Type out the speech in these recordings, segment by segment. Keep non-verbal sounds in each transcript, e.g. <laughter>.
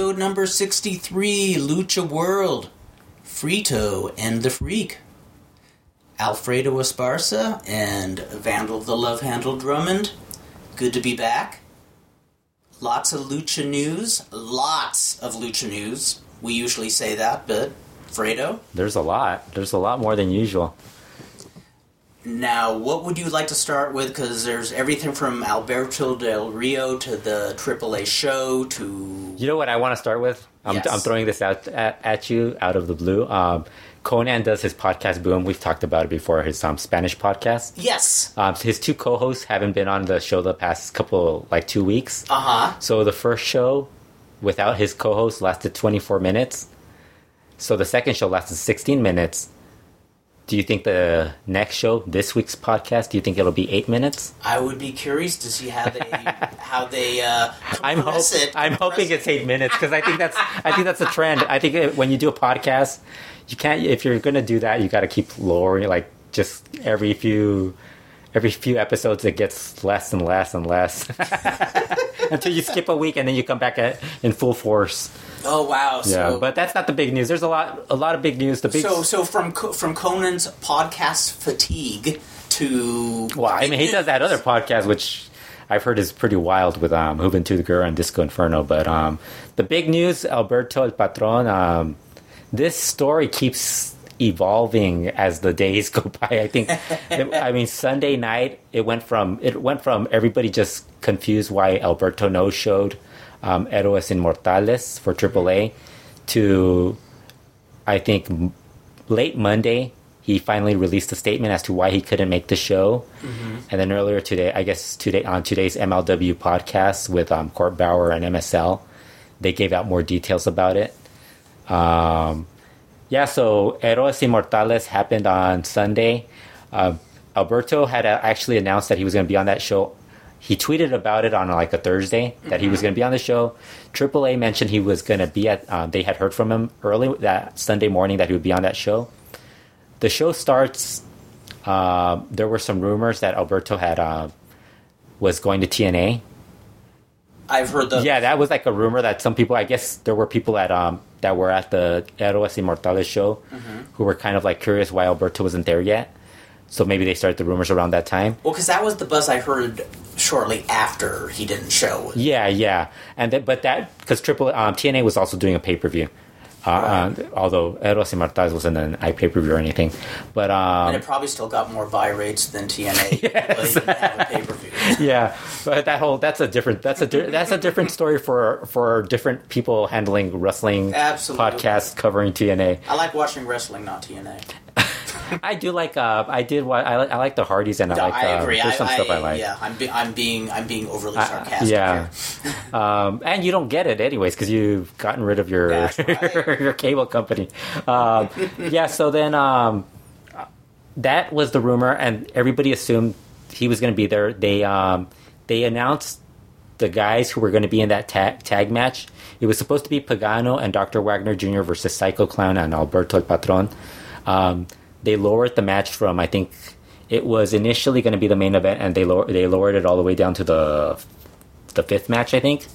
Episode number 63 Lucha World Frito and the Freak. Alfredo Esparza and Vandal the Love Handle Drummond. Good to be back. Lots of lucha news. Lots of lucha news. We usually say that, but Fredo? There's a lot. There's a lot more than usual. Now, what would you like to start with? Because there's everything from Alberto Del Rio to the AAA show to. You know what I want to start with? I'm, Yes. I'm throwing this out at, at you out of the blue. Um, Konnan does his podcast Boom. We've talked about it before. His um, Spanish podcast. Yes! Um, his two co-hosts haven't been on the show the past couple, like two weeks. Uh huh. So the first show, without his co-host, lasted 24 minutes. So the second show lasted 16 minutes. Do you think the next show, this week's podcast, do you think it'll be eight minutes? I would be curious to see how they <laughs> how they uh, I'm hope, it. I'm hoping it's eight minutes because I think that's I think that's a trend. I think it, when you do a podcast, you can't if you're gonna do that, you got to keep lowering like just every few every few episodes it gets less and less and less <laughs> <laughs> until you skip a week and then you come back at, in full force. Oh wow! Yeah, So, but that's not the big news. There's a lot a lot of big news. The big so so from from Konnan's podcast fatigue to well, I mean he does that other podcast which. I've heard is pretty wild with um, Juventud Guerrera and Disco Inferno, but um, the big news, Alberto El Patron, um, this story keeps evolving as the days <laughs> go by. I think, I mean, Sunday night it went from it went from everybody just confused why Alberto no showed um, Héroes Inmortales for AAA to I think late Monday he finally released a statement as to why he couldn't make the show. And then earlier today, I guess today on today's MLW podcast with um, Court Bauer and MSL, they gave out more details about it. Um, yeah, so Héroes Inmortales happened on Sunday. Uh, Alberto had uh, actually announced that he was going to be on that show. He tweeted about it on like a Thursday that he was going to be on the show. AAA mentioned he was going to be at. Uh, they had heard from him early that Sunday morning that he would be on that show. The show starts. Uh, there were some rumors that Alberto had uh, was going to TNA. I've heard the Yeah, that was like a rumor that some people. I guess there were people at um that were at the Héroes Inmortales show who were kind of like curious why Alberto wasn't there yet. So maybe they started the rumors around that time. well because that was the buzz I heard shortly after he didn't show. Yeah, yeah, and that, but that because Triple um, TNA was also doing a pay per view. Uh, uh, although Inmortales wasn't an i pay per view or anything, but um, And it probably still got more buy rates than TNA. <laughs> but he didn't have a pay per view. <laughs> yeah, but that whole that's a different that's a di- that's a different story for for different people handling wrestling Absolutely. podcasts covering TNA. I like watching wrestling, not TNA. I do like uh I did wa- I like I like the Hardys and I like I uh, agree. there's I, some I, stuff I like. Yeah, I'm, be, I'm being I'm being overly sarcastic. yeah, here. <laughs> um, and you don't get it anyways because you've gotten rid of your <laughs> right. your cable company. Um, yeah, so then um, that was the rumor, and everybody assumed he was going to be there. They um, they announced the guys who were going to be in that tag tag match. It was supposed to be Pagano and Dr. Wagner Jr. versus Psycho Clown and Alberto El Patron. Um, they lowered the match from I think it was initially going to be the main event, and they lower, they lowered it all the way down to the the fifth match. I think.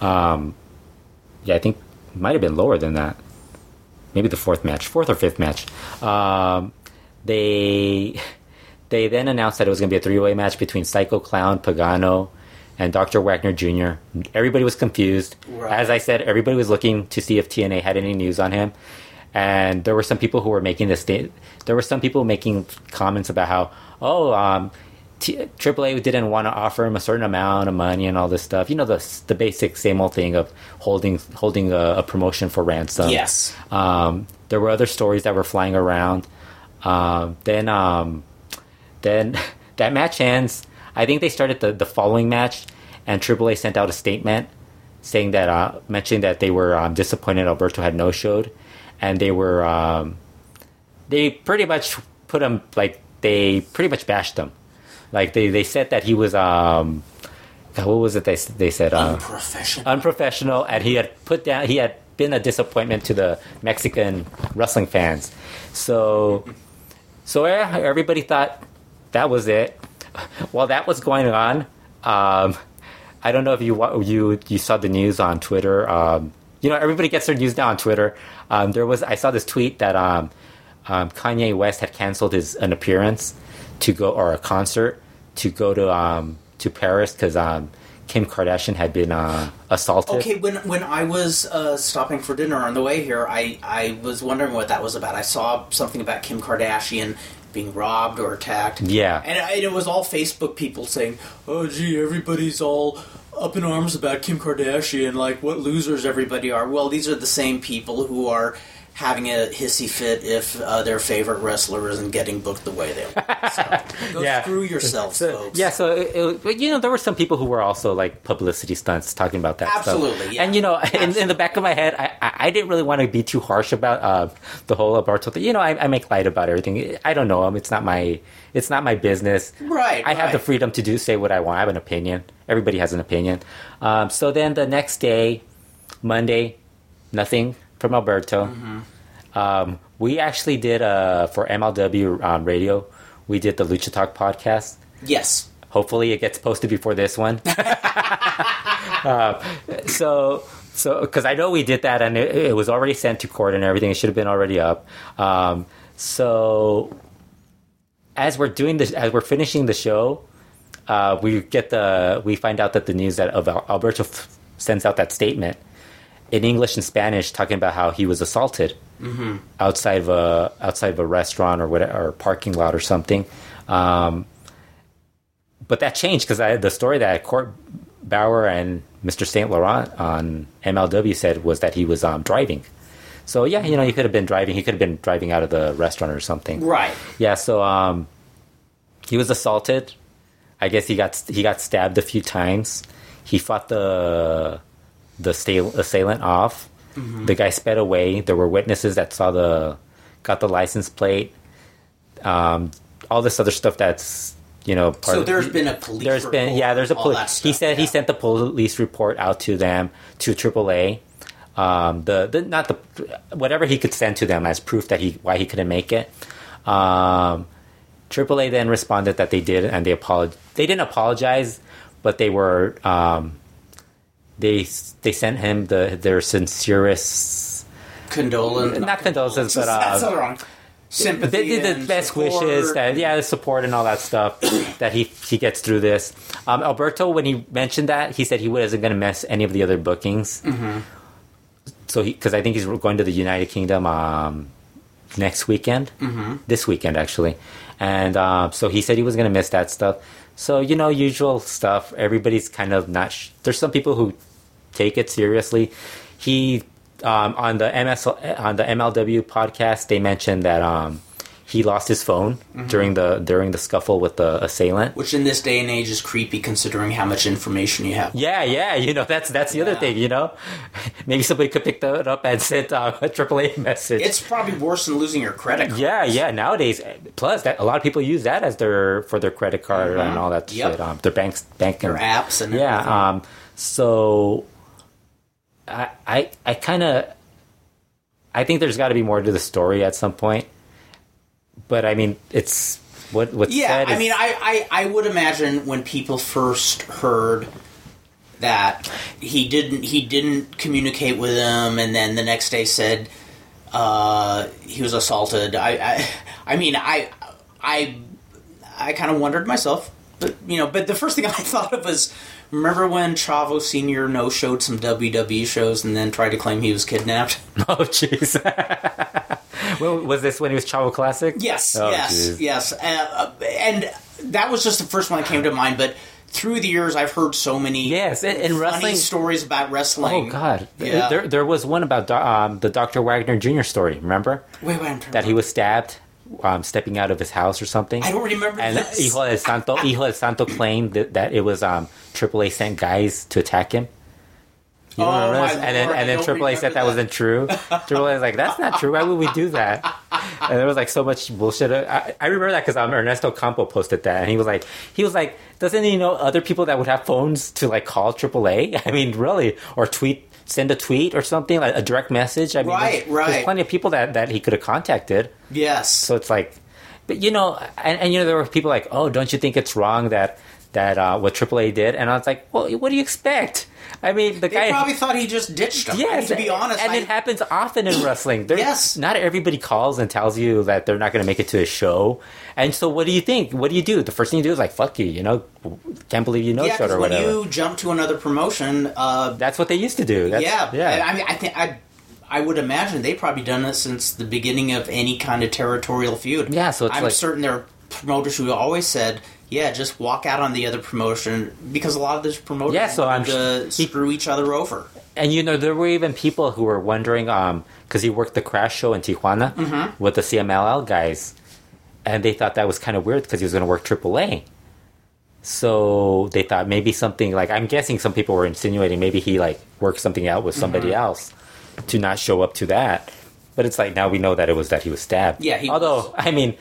Um, yeah, I think it might have been lower than that. Maybe the fourth match, fourth or fifth match. Um, they <laughs> they then announced that it was going to be a three way match between Psycho Clown, Pagano, and Dr. Wagner Jr. Everybody was confused. Right. As I said, everybody was looking to see if TNA had any news on him. And there were some people who were making this. There were some people making comments about how, oh, um, T- AAA didn't want to offer him a certain amount of money and all this stuff. You know, the the basic same old thing of holding holding a, a promotion for ransom. Yes. Um, there were other stories that were flying around. Um, then, um, then <laughs> that match ends. I think they started the, the following match, and AAA sent out a statement saying that, uh, mentioning that they were um, disappointed Alberto had no showed, and they were, um, they pretty much put him like they pretty much bashed him. Like they, they said that he was, um, what was it they they said? Uh, Unprofessional. unprofessional, and he had put down. He had been a disappointment to the Mexican wrestling fans. So, so everybody thought that was it. While that was going on, um, I don't know if you you you saw the news on Twitter. Um, you know, everybody gets their news now on Twitter. Um, there was I saw this tweet that um, um, Kanye West had canceled his an appearance to go or a concert to go to um, to Paris because um, Kim Kardashian had been uh, assaulted. Okay, when when I was uh, stopping for dinner on the way here, I, I was wondering what that was about. I saw something about Kim Kardashian being robbed or attacked. Yeah. and, I, and it was all Facebook people saying, "Oh, gee, everybody's all up in arms about Kim Kardashian. Like, what losers everybody are." Well, these are the same people who are having a hissy fit if uh, their favorite wrestler isn't getting booked the way they want. So, <laughs> go Yeah. screw yourselves, So, folks. yeah, so it, it, but, you know, there were some people who were also like publicity stunts talking about that. Absolutely, yeah. And you know, <laughs> in, in the back of my head, I, I, I didn't really want to be too harsh about uh, the whole Alberto thing. You know, I, I make light about everything. I don't know him. It's not my it's not my business. Right, I have the freedom to do say what I want. I have an opinion. Everybody has an opinion. Um, so then the next day, Monday, nothing from Alberto. Mm-hmm. Um, we actually did uh, for MLW um, radio. We did the Lucha Talk podcast. Yes. Hopefully, it gets posted before this one. <laughs> <laughs> Uh, so, so because I know we did that, and it, it was already sent to court and everything. It should have been already up. Um, so, as we're doing this, as we're finishing the show, uh, we get the we find out that the news that Alberto f- sends out that statement in English and Spanish talking about how he was assaulted outside of a outside of a restaurant or whatever or parking lot or something. Um, but that changed because the story that Court Bauer and Mr. Saint Laurent on MLW said was that he was um, driving. So yeah, you know, he could have been driving. He could have been driving out of the restaurant or something. Right. Yeah. So um, he was assaulted. I guess he got he got stabbed a few times. He fought the the assailant off. The guy sped away. There were witnesses that saw the got the license plate. Um, all this other stuff that's you know part So of- there's been a police. there's been report, yeah there's a police he said he sent the police report out to them to AAA um the, the not the whatever he could send to them as proof that he why he couldn't make it um AAA then responded that they did and they apolog- they didn't apologize but they were um they they sent him the their sincerest condolence. not condolences but That's uh wrong. Sympathy. they did the best support. wishes that yeah the support and all that stuff <clears throat> that he he gets through this um, alberto when he mentioned that he said he wasn't going to miss any of the other bookings Mm-hmm. so he because i think he's going to the united kingdom um, next weekend mm-hmm. this weekend actually and um, so he said he was going to miss that stuff so you know usual stuff everybody's kind of not sh- there's some people who take it seriously he um, on the MS on the MLW podcast they mentioned that um, he lost his phone Mm-hmm. during the during the scuffle with the assailant. Which in this day and age is creepy, considering how much information you have. Yeah, yeah, you know that's that's the other thing, you know. <laughs> Maybe somebody could pick that up and send uh, a AAA message. It's probably worse than losing your credit card. yeah, yeah. Nowadays, plus that a lot of people use that as their for their credit card and all that Yep. shit. Um, their banks, bank and apps and yeah everything. um so i i, I kind of i think there's got to be more to the story at some point but i mean it's what what's Yeah, I is- mean, I, I, I would imagine when people first heard that he didn't he didn't communicate with him, and then the next day said uh, he was assaulted. I, I I mean, I I I kind of wondered myself, but you know, but the first thing <laughs> I thought of was. Remember when Chavo Senior no showed some WWE shows and then tried to claim he was kidnapped? <laughs> oh jeez <laughs> well, was this when he was chavo classic Yes, Oh, yes, jeez. yes. Uh, uh, and that was just the first one that came to mind. But through the years, I've heard so many yes and, and funny wrestling stories about wrestling. oh god Yeah. there, there was one about um, the dr wagner jr story remember Wait, wait, I'm that he was stabbed um, stepping out of his house or something I don't remember and this. Hijo de Santo, Hijo de Santo claimed that, that it was um, AAA sent guys to attack him. You don't Oh, remember my this? and then Lord, and then AAA said remember that, wasn't true. <laughs> AAA was like, "That's not true. Why would we do that?" And there was like so much bullshit. I, I remember that because um, Ernesto Campo posted that, and he was like, he was like, doesn't he know other people that would have phones to like call AAA? <laughs> I mean, really, or tweet, send a tweet or something, like a direct message. I mean, Right, there's, right. There's plenty of people that that he could have contacted. yes. So it's like, but you know, and, and you know, there were people like, oh, don't you think it's wrong that that uh, what AAA did, and I was like, well, what do you expect? I mean, the They guy. probably thought he just ditched him. Yes, to be honest, and I, it happens often in wrestling. Yes. not everybody calls and tells you that they're not going to make it to a show. And so, what do you think? What do you do? The first thing you do is like, "Fuck you," you know, can't believe you know yeah, showed or when whatever. you jump to another promotion, uh, That's what they used to do. That's, yeah, yeah. I mean, I think I, I would imagine they've probably done this since the beginning of any kind of territorial feud. Yeah, so it's I'm like- certain there are promoters who always said, "Yeah, just walk out on the other promotion," because a lot of those promoters Yeah, so I'm to he- screw each other over. And you know, there were even people who were wondering, um, because he worked the Crash show in Tijuana Mm-hmm. with the CMLL guys, and they thought that was kind of weird because he was going to work AAA. So they thought maybe something like I'm guessing some people were insinuating maybe he like worked something out with somebody Mm-hmm. else to not show up to that. But it's like now we know that it was that he was stabbed. Yeah, he although was. I mean,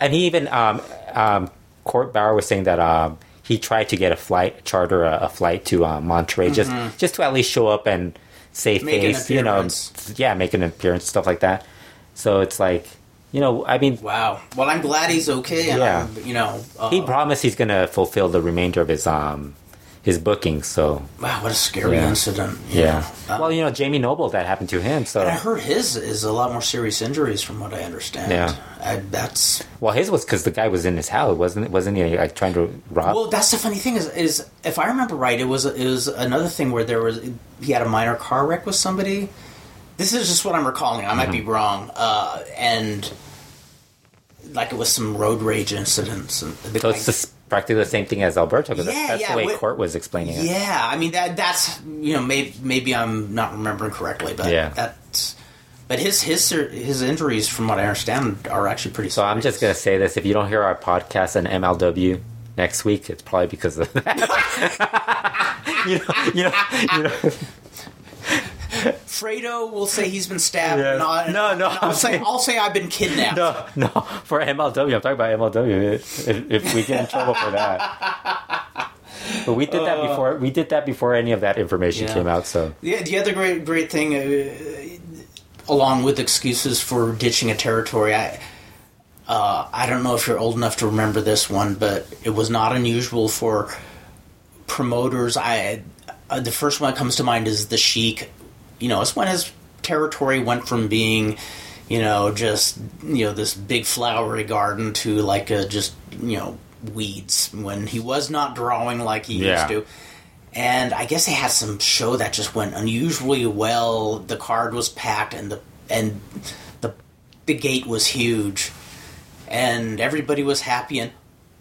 and he even um, um, Court Bauer was saying that um, he tried to get a flight charter a, a flight to um, Monterrey just just to at least show up and say Mm-hmm. Make face, you know, yeah, make an appearance, stuff like that. So it's like, you know, I mean, Wow. Well, I'm glad he's okay. Yeah. You know, uh, he promised he's gonna fulfill the remainder of his um his bookings. So wow, what a scary Yeah. incident. yeah. Uh, well, you know, Jamie Noble that happened to him. So and I heard his is a lot more serious injuries, from what I understand. Yeah. I, that's well, his was because the guy was in his house, wasn't it? wasn't he? Like trying to rob. Well, that's the funny thing is, is if I remember right, it was it was another thing where there was he had a minor car wreck with somebody. This is just what I'm recalling. I might be Mm-hmm. wrong, uh, and like it was some road rage incidents. And so it's practically the same thing as Alberto. Because Yeah, that's yeah, the way wi- Court was explaining it. yeah, I mean that that's you know maybe maybe I'm not remembering correctly, but Yeah. that's but his his his injuries, from what I understand, are actually pretty. So I'm just gonna say this: if you don't hear our podcast on MLW next week, it's probably because of that. <laughs> you know, you know, you know. Fredo will say he's been stabbed. Yeah. Not, No, no, I'll say I'll say I've been kidnapped. No, no, for MLW. I'm talking about MLW. If, if we get in trouble for that, but we did that before. We did that before any of that information Yeah. came out. So The, the other great great thing, uh, along with excuses for ditching a territory, I uh, I don't know if you're old enough to remember this one, but it was not unusual for promoters. I uh, the first one that comes to mind is the Sheik. You know, it's when his territory went from being, you know, just you know this big flowery garden to like a just you know weeds when he was not drawing like he Yeah. used to and I guess they had some show that just went unusually well. The card was packed, and the and the the gate was huge, and everybody was happy. And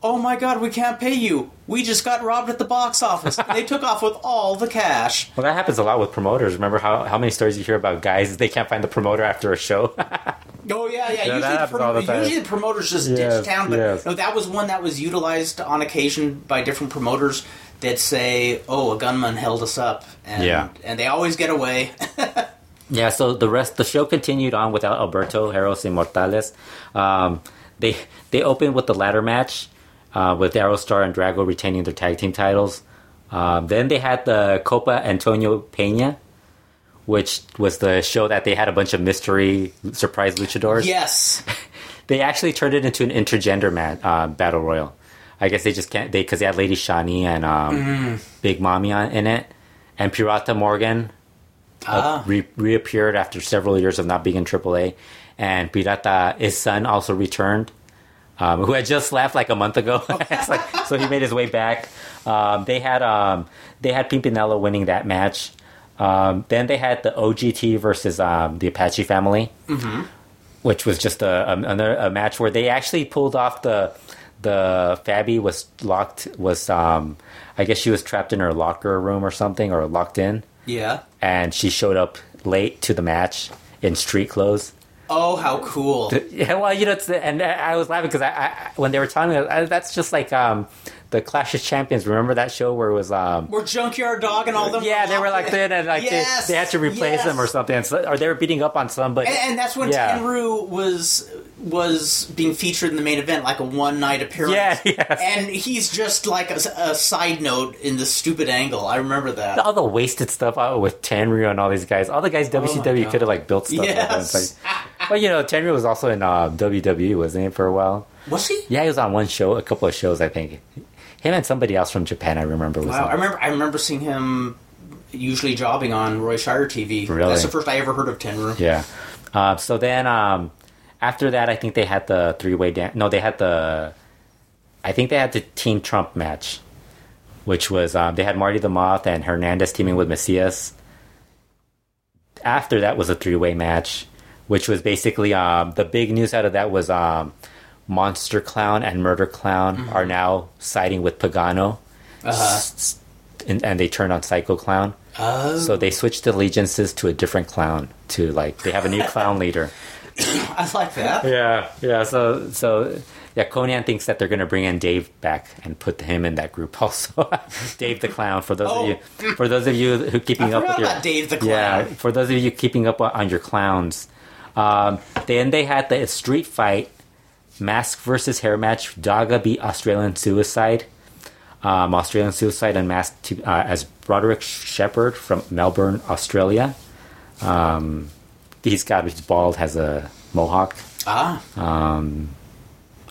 oh my god, we can't pay you. We just got robbed at the box office. <laughs> they took off with all the cash. well, that happens a lot with promoters. Remember how, how many stories you hear about guys they can't find the promoter after a show? <laughs> Oh yeah, yeah. Yeah, usually, the all the usually the promoters just Yes, ditch town, but yes. no, that was one that was utilized on occasion by different promoters that say, "Oh, a gunman held us up," and Yeah. and they always get away. <laughs> Yeah, so the rest the show continued on without Alberto Héroes Inmortales. Um, they they opened with the ladder match uh, with Aerostar and Drago retaining their tag team titles. Um, then they had the Copa Antonio Peña, which was the show that they had a bunch of mystery surprise luchadors. yes. <laughs> They actually turned it into an intergender mat, uh, battle royal. I guess they just can't they because they had Lady Shani and um, Big Mami on, in it, and Pirata Morgan uh, Ah. re- reappeared after several years of not being in AAA, and Pirata his son also returned, um, who had just left like a month ago. <laughs> Like, so he made his way back. Um, they had um, they had Pimpinela winning that match. Um, then they had the OGT versus um, the Apache family, which was just a, a, another- a match where they actually pulled off the the Faby was locked was um, I guess she was trapped in her locker room or something or locked in Yeah. and she showed up late to the match in street clothes. Oh, how cool! Yeah, well, you know, it's the, and I was laughing because I, I when they were telling me I, that's just like um, the Clash of Champions. Remember that show where it was um, We're Junkyard Dog and all them. yeah, they were like that, <laughs> and like Yes, they, they had to replace yes. them or something, and so, or they were beating up on somebody. And, and that's when Yeah. Tenryu was was being featured in the main event, like a one night appearance. Yeah, <laughs> yes. And he's just like a, a side note in the stupid angle. I remember that. all the wasted stuff out with Tenryu and all these guys. All the guys WCW Oh could have like built stuff. Yes. Like, <laughs> well, you know, Tenryu was also in uh, WWE, wasn't he, for a while? Was he? Yeah, he was on one show, a couple of shows, I think. him and somebody else from Japan. I remember was Wow, on. I remember. I remember seeing him usually jobbing on Roy Shire TV. Really? That's the first I ever heard of Tenryu. Yeah. Uh, so then um, after that, I think they had the three way dance. No, they had the. I think they had the Team Trump match, which was um, they had Marty the Moth and Hernandez teaming with Macias. After that was a three way match, which was basically um, the big news out of that was um, Monster Clown and Murder Clown are now siding with Pagano, Uh-huh. And, and they turned on Psycho Clown. Oh, So they switched allegiances to a different clown. To like they have a new <laughs> clown leader. <coughs> I like that. Yeah, yeah. So so yeah, Konnan thinks that they're gonna bring in Dave back and put him in that group <laughs> also. <laughs> Dave the clown. For those Oh. of you, for those of you who keeping I up with your Dave the Clown. yeah, for those of you keeping up on your clowns. Um, then they had the street fight, mask versus hair match. Daga beat Australian Suicide. Um, Australian Suicide unmasked to, uh, as Broderick Shepherd from Melbourne, Australia. Um, he's got he's bald, has a mohawk. Ah,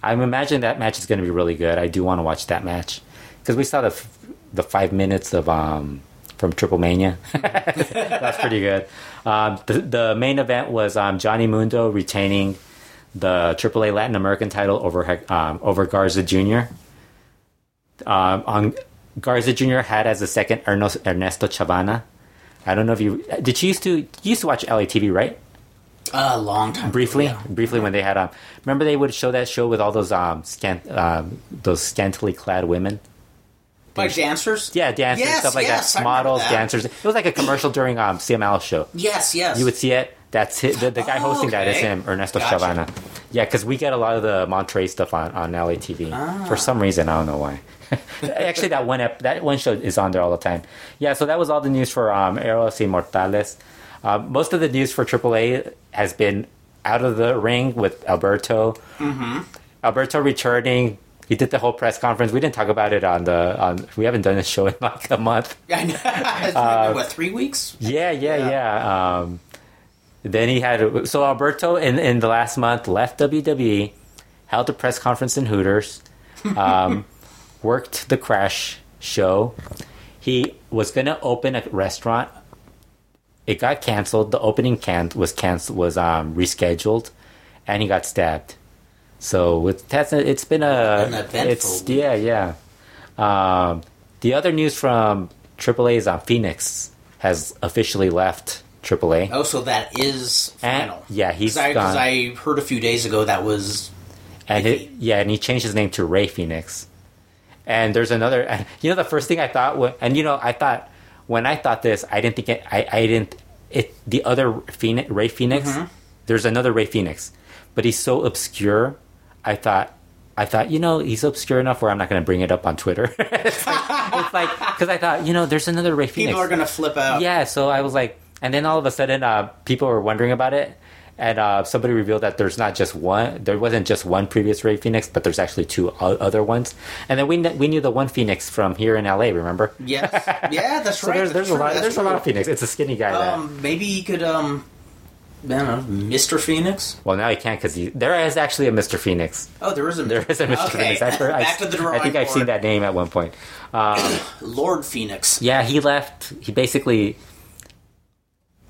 I'm imagining that match is going to be really good. I do want to watch that match because we saw the f- the five minutes of um from Triple Mania. <laughs> That's pretty good. Um, the, the main event was um, Johnny Mundo retaining the AAA Latin American title over um, over Garza Jr. Um, on Garza Jr. had as a second Ernesto, Ernesto Chavana. I don't know if you did. You used to you used to watch LATV, right? a long time. ago, briefly yeah. briefly when they had um remember they would show that show with all those um scant um those scantily clad women Like dancers. yeah dancers Yes, stuff like yes, that models that. dancers it was like a commercial <clears throat> during um CMLL show Yes, yes. you would see it that's it the, the guy Oh, hosting that is him ernesto Gotcha. chavana yeah because we get a lot of the monterrey stuff on on latv Ah. for some reason i don't know why <laughs> <laughs> actually that one ep- that one show is on there all the time yeah so that was all the news for um héroes inmortales um, most of the news for aaa has been out of the ring with alberto Alberto returning. He did the whole press conference. We didn't talk about it on the on. We haven't done a show in <laughs> like a month. <laughs> I know. <laughs> It's what three weeks? Yeah, yeah, Yeah. yeah. Um, then he had so Alberto in in the last month left WWE, held a press conference in Hooters, um, worked the Crash show. He was gonna open a restaurant. It got canceled. The opening can was canceled was um, rescheduled, and he got stabbed. So with that's it's been a An eventful it's week. yeah yeah. Um, the other news from AAA is on Fénix has officially left AAA. Oh, so that is And- final. yeah, he's because I, 'cause gone. I heard a few days ago that was and it, yeah, and he changed his name to Rey Fénix. And there's another, <laughs> and you know, the first thing I thought, and you know, I thought when I thought this, I didn't think it, I, I didn't it. The other Fénix, Rey Fénix, Mm-hmm. there's another Rey Fénix, but he's so obscure. I thought, I thought, you know, he's obscure enough where I'm not going to bring it up on Twitter. <laughs> it's like because I thought, you know, there's another Rey Fénix. people are going to flip out. Yeah, so I was like, and then all of a sudden, uh, people were wondering about it, and uh, somebody revealed that there's not just one. There wasn't just one previous Rey Fénix, but there's actually two o- other ones. And then we kn- we knew the one Phoenix from here in LA. Remember? Yes. Yeah, that's <laughs> So right. there's that's there's a lot there's a lot of Phoenix. It's a skinny guy. that, Um, maybe he could um, I don't know, Mr. Phoenix. well, now he can't because there is actually a Mr. Phoenix. Oh, there is a There is a Mr. Okay. Phoenix. Back I, to the drawing I think I've seen that name at one point. <coughs> Lord Phoenix. Yeah, he left. He basically,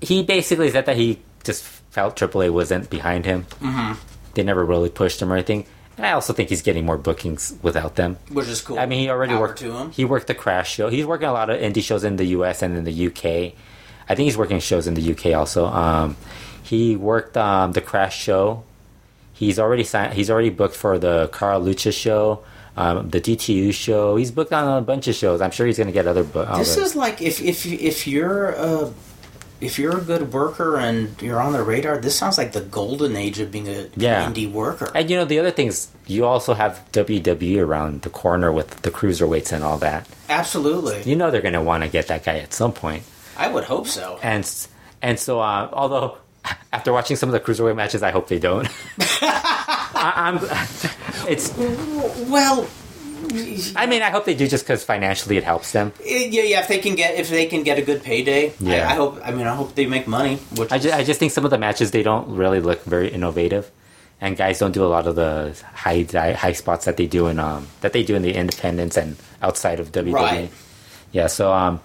he basically said that he just felt AAA wasn't behind him. Mm-hmm. They never really pushed him or anything. And I also think he's getting more bookings without them. Which is cool. I mean, he already Power worked. to him. He worked the Crash show. He's working a lot of indie shows in the U.S. and in the U.K. I think he's working shows in the U.K. also. Um, he worked um, the Crash show. He's already signed. He's already booked for the Cara Lucha show, um, the DTU show. He's booked on a bunch of shows. I'm sure he's going to get other. bu- This is like if if if you're a if you're a good worker and you're on the radar, this sounds like the golden age of being a Yeah. indie worker. And you know the other things, you also have WWE around the corner with the cruiserweights and all that. Absolutely, You know they're going to want to get that guy at some point. I would hope so. And and so uh, although after watching some of the cruiserweight matches, I hope they don't. <laughs> I, I'm. It's. Well, I mean, I hope they do just because financially it helps them. yeah, yeah. If they can get if they can get a good payday, Yeah. I, I hope. I mean, I hope they make money. Which I just, I just think some of the matches they don't really look very innovative, and guys don't do a lot of the high high spots that they do in um that they do in the independents and outside of WWE. Right. Yeah. So um,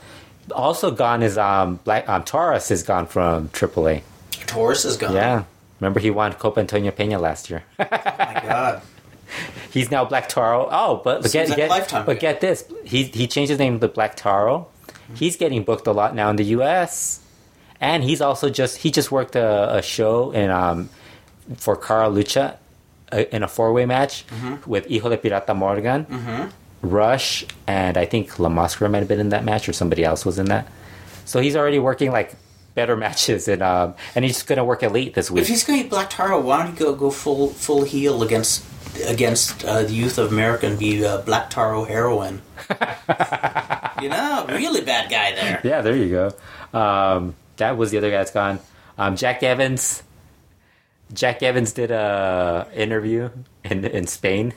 also gone is um Black um Taurus is gone from AAA. Taurus is gone. Yeah. Remember he won Copa Antonio Peña last year. Oh my god. <laughs> He's now Black Taro. Oh, but but get, like get lifetime but get this. He he changed his name to Black Taro. He's getting booked a lot now in the U.S. And he's also just he just worked a, a show in um for Cara Lucha uh, in a four way match Mm-hmm. with Hijo de Pirata Morgan, Rush, and I think La Mascara might have been in that match or somebody else was in that. So he's already working like better matches and um and he's gonna work elite this week. If he's going to be Black Taro, why don't he go go full full heel against against uh, the youth of America and be uh, Black Taro heroin? <laughs> you know, really bad guy there. Yeah, there you go. Um, that was the other guy that's gone. Um, Jack Evans. Jack Evans did a interview in in Spain,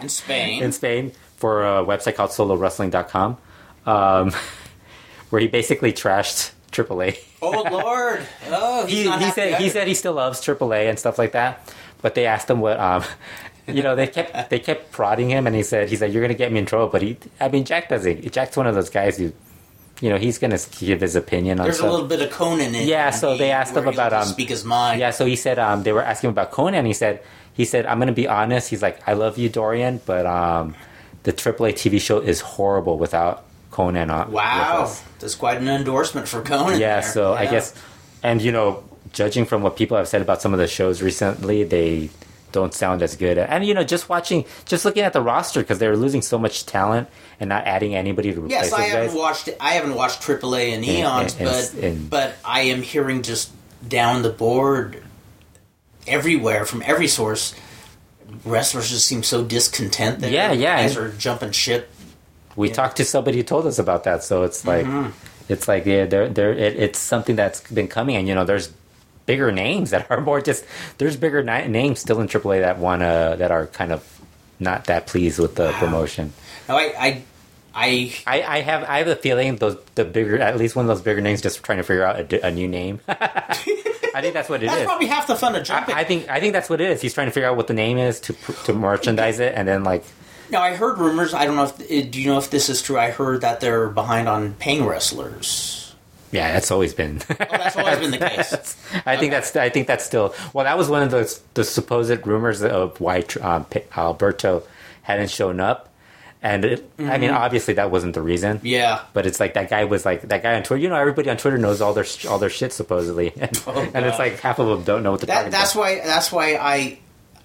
In Spain, <laughs> in Spain for a website called SoloWrestling.com, um, <laughs> where he basically trashed AAA. Oh Lord, oh He, he said he said he still loves AAA and stuff like that, but they asked him what um, <laughs> you know they kept they kept prodding him and he said he said you're gonna get me in trouble, but he I mean Jack doesn't. Jack's one of those guys who, you know, he's gonna give his opinion on There's stuff. a little bit of Konnan in. Yeah, so they asked him about, um, speak his mind. Yeah, so he said um, they were asking him about Konnan. And he said he said I'm gonna be honest. He's like I love you, Dorian, but um, the AAA TV show is horrible without Konnan on. with Wow, us." that's quite an endorsement for Konnan. Yeah, there. so I guess, and you know, judging from what people have said about some of the shows recently, they don't sound as good. And you know, just watching, just looking at the roster because they're losing so much talent and not adding anybody to replace Yes, I haven't guys. watched. I haven't watched AAA in eons, and- but and- but I am hearing just down the board, everywhere from every source, wrestlers just seem so discontent. There. Yeah, yeah, guys and- are jumping ship. We Yeah. talked to somebody who told us about that so it's like mm-hmm. it's like yeah there there it, it's something that's been coming and you know there's bigger names that are more just there's bigger ni- names still in AAA that want to that are kind of not that pleased with the promotion No, I, I, I I, I have I have a feeling those the bigger at least one of those bigger names just trying to figure out a, a new name <laughs> I think that's what it <laughs> is. that's probably half the fun of jumping. I, I think I think that's what it is. He's trying to figure out what the name is to to merchandise it, and then like now I heard rumors. I don't know if do you know if this is true. I heard that they're behind on paying wrestlers. yeah, that's always been. Oh, that's always been the <laughs> case. I think that's I think that's still well. That was one of the the supposed rumors of why um, Alberto hadn't shown up, and it, I mean obviously that wasn't the reason. Yeah. But it's like that guy was like that guy on Twitter. You know, everybody on Twitter knows all their sh- all their shit supposedly, <laughs> and, Oh, and it's like half of them don't know what they're That, that's about. why. That's why I,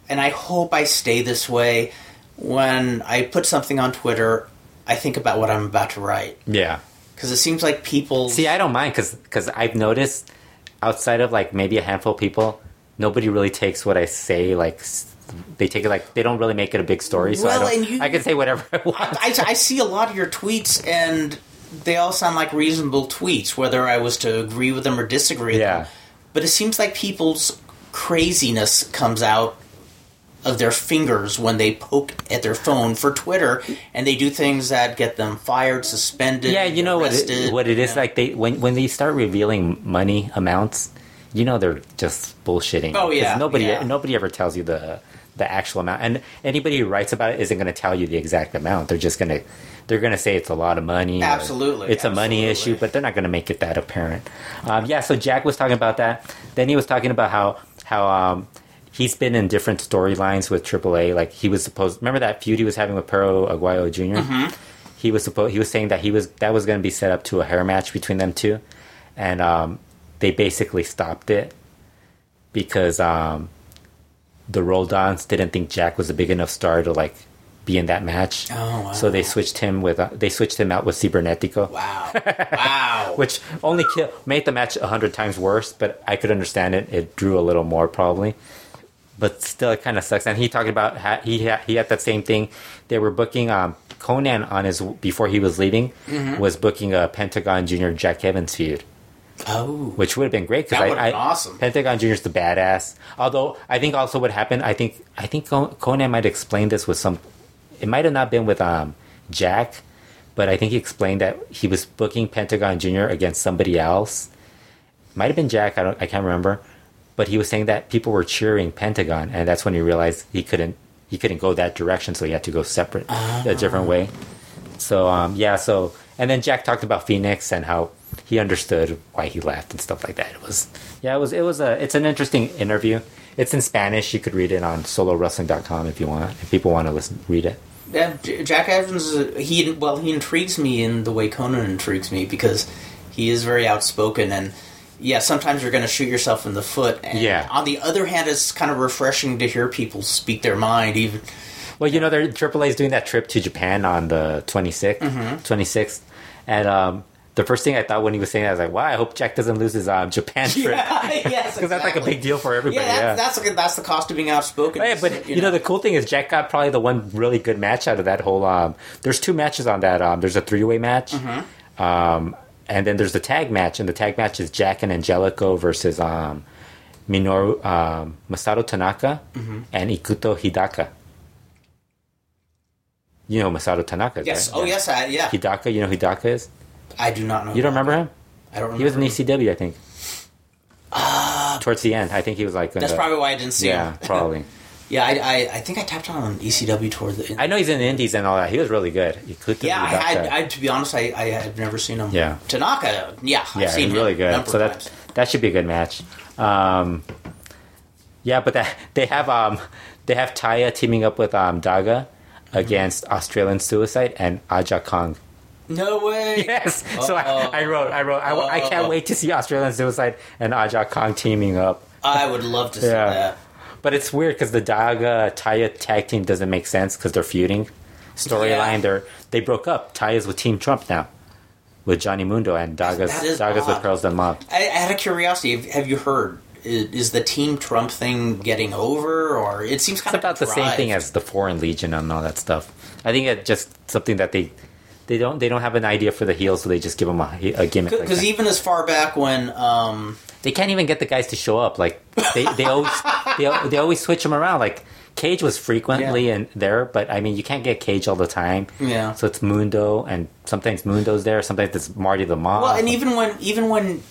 and I hope I stay this way. When I put something on Twitter, I think about what I'm about to write Yeah. because it seems like people. See, I don't mind because I've noticed outside of like maybe a handful of people, nobody really takes what I say like they take it like they don't really make it a big story. So Well, I, and you- I can say whatever I want. I, I see a lot of your tweets, and they all sound like reasonable tweets, whether I was to agree with them or disagree. with Yeah. them. But it seems like people's craziness comes out of their fingers when they poke at their phone for Twitter, and they do things that get them fired, suspended. yeah, you know what it, what it is know. like they when when they start revealing money amounts, you know they're just bullshitting. Oh yeah, nobody yeah. nobody ever tells you the the actual amount, and anybody who writes about it isn't going to tell you the exact amount. They're just going to they're going to say it's a lot of money. Absolutely, it's a money issue, but they're not going to make it that apparent. Um, yeah, so Jack was talking about that. Then he was talking about how how um, he's been in different storylines with AAA. Like he was supposed. Remember that feud he was having with Perro Aguayo junior Mm-hmm. He was supposed. He was saying that he was that was going to be set up to a hair match between them two, and um, they basically stopped it because um, the Roldans didn't think Jack was a big enough star to like be in that match. Oh, wow. So they switched him with uh, they switched him out with Cibernetico Wow! Wow! <laughs> which only kill, made the match a hundred times worse. But I could understand it; it drew a little more probably. But still, it kind of sucks. And he talked about ha- he ha- he had that same thing. They were booking um, Konnan on his before he was leaving Mm-hmm. was booking a Pentagon Junior Jack Evans feud, oh, which would have been great because That I, I awesome. Pentagon Junior's the badass. Although I think also what happened, I think I think Konnan might explain this with some. It might have not been with um, Jack, but I think he explained that he was booking Pentagon Junior against somebody else. Might have been Jack. I don't. I can't remember. But he was saying that people were cheering Pentagon, and that's when he realized he couldn't. He couldn't go that direction, so he had to go separate, a different way. So um, yeah, so and then Jack talked about Fénix and how he understood why he left and stuff like that. It was yeah, it was it was a it's an interesting interview. It's in Spanish. You could read it on solowrestling.com if you want. If people want to listen, read it. Yeah, Jack Evans. He well, he intrigues me in the way Konnan intrigues me because he is very outspoken and. Yeah, sometimes you're going to shoot yourself in the foot. And Yeah. On the other hand, it's kind of refreshing to hear people speak their mind. Even Well, you know, they're AAA is doing that trip to Japan on the 26th, Mm-hmm. 26th, and um, the first thing I thought when he was saying that, I was like, "Wow, I hope Jack doesn't lose his um, Japan <laughs> trip." Yeah, <laughs> yes, <laughs> because that's like a big deal for everybody. yeah, Yeah, that's, that's that's the cost of being outspoken. Hey, but you know, the cool thing is Jack got probably the one really good match out of that whole. Um, there's two matches on that. Um, there's a three way match, Mm-hmm. um, and then there's the tag match, and the tag match is Jack and Angelico versus um, Minoru um, Masato Tanaka Mm-hmm. and Ikuto Hidaka. You know Masato Tanaka. yes, right? oh yes, I, yeah. Hidaka. You know who Hidaka is? I do not know. You don't remember him? I don't. Remember He was in. ECW, I think. Towards the end, I think he was like. That's uh, probably why I didn't see yeah, him. <laughs> probably. Yeah, I, I I think I tapped on ECW toward the. I know he's in the Indies and all that. He was really good. Yeah, I. I, to be honest, I, I had never seen him. Yeah. Tanaka. Yeah, I've yeah, seen he's really him good. So that times. that should be a good match. Um, yeah, but that, <laughs> they have um, they have Taya teaming up with um, Daga against Australian Suicide and Aja Kong. No way. <laughs> Yes. So I, Uh-oh. I wrote, I wrote, I, I can't wait to see Australian Suicide and Aja Kong teaming up. I would love to see Yeah. that. But it's weird because the Daga Taya tag team doesn't make sense because they're feuding. Storyline, Yeah. they're they broke up. Taya's with Team Trump now, with Johnny Mundo and Daga's Daga's with. Perros Del Mal. I, out of curiosity, have, have you heard? Is the Team Trump thing getting over, or it seems kind It's about the same thing as the Foreign Legion and all that stuff. I think it's just something that they they don't they don't have an idea for the heels, so they just give them a, a gimmick. Because that. even as far back when um, they can't even get the guys to show up. Like they, they always they, they always switch them around. Like Cage was frequently Yeah. in there, but I mean you can't get Cage all the time. Yeah. So it's Mundo, and sometimes Mundo's there. Sometimes it's Marty the Moth. well, and even when even when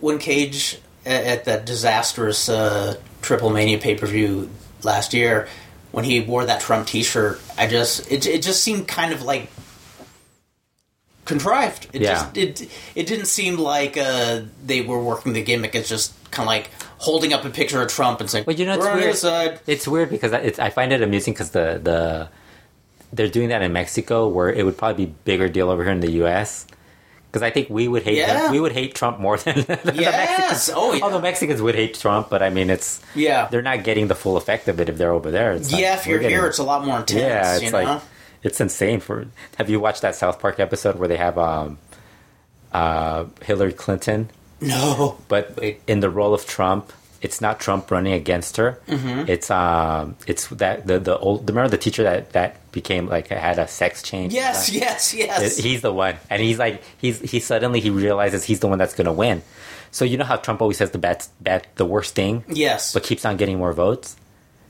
when Cage at, at that disastrous uh, Triple Mania pay per view last year, when he wore that Trump T shirt, I just it it just seemed kind of like contrived. It Yeah. just it it didn't seem like uh, they were working the gimmick. It's just kind of like holding up a picture of Trump and saying, But you know, it's "We're weird. side." It's weird because I- it's, I find it amusing because the the they're doing that in Mexico, where it would probably be bigger deal over here in the U.S. Because I think we would hate Yeah. we would hate Trump more <laughs> than the Yes. Mexicans. Oh, yeah. Although Mexicans would hate Trump, but I mean, it's Yeah, they're not getting the full effect of it if they're over there. It's like, yeah. If we're you're getting- here, it's a lot more intense. yeah, it's you like know? It's insane. For have you watched that South Park episode where they have um, uh, Hillary Clinton no. but Wait. in the role of Trump, it's not Trump running against her. Mm-hmm. It's um, it's that the the old remember the teacher that that became like had a sex change. Yes, yes, yes. He's the one, and he's like he's he suddenly he realizes he's the one that's gonna win. So you know how Trump always says the bad bad the worst thing, yes. but keeps on getting more votes.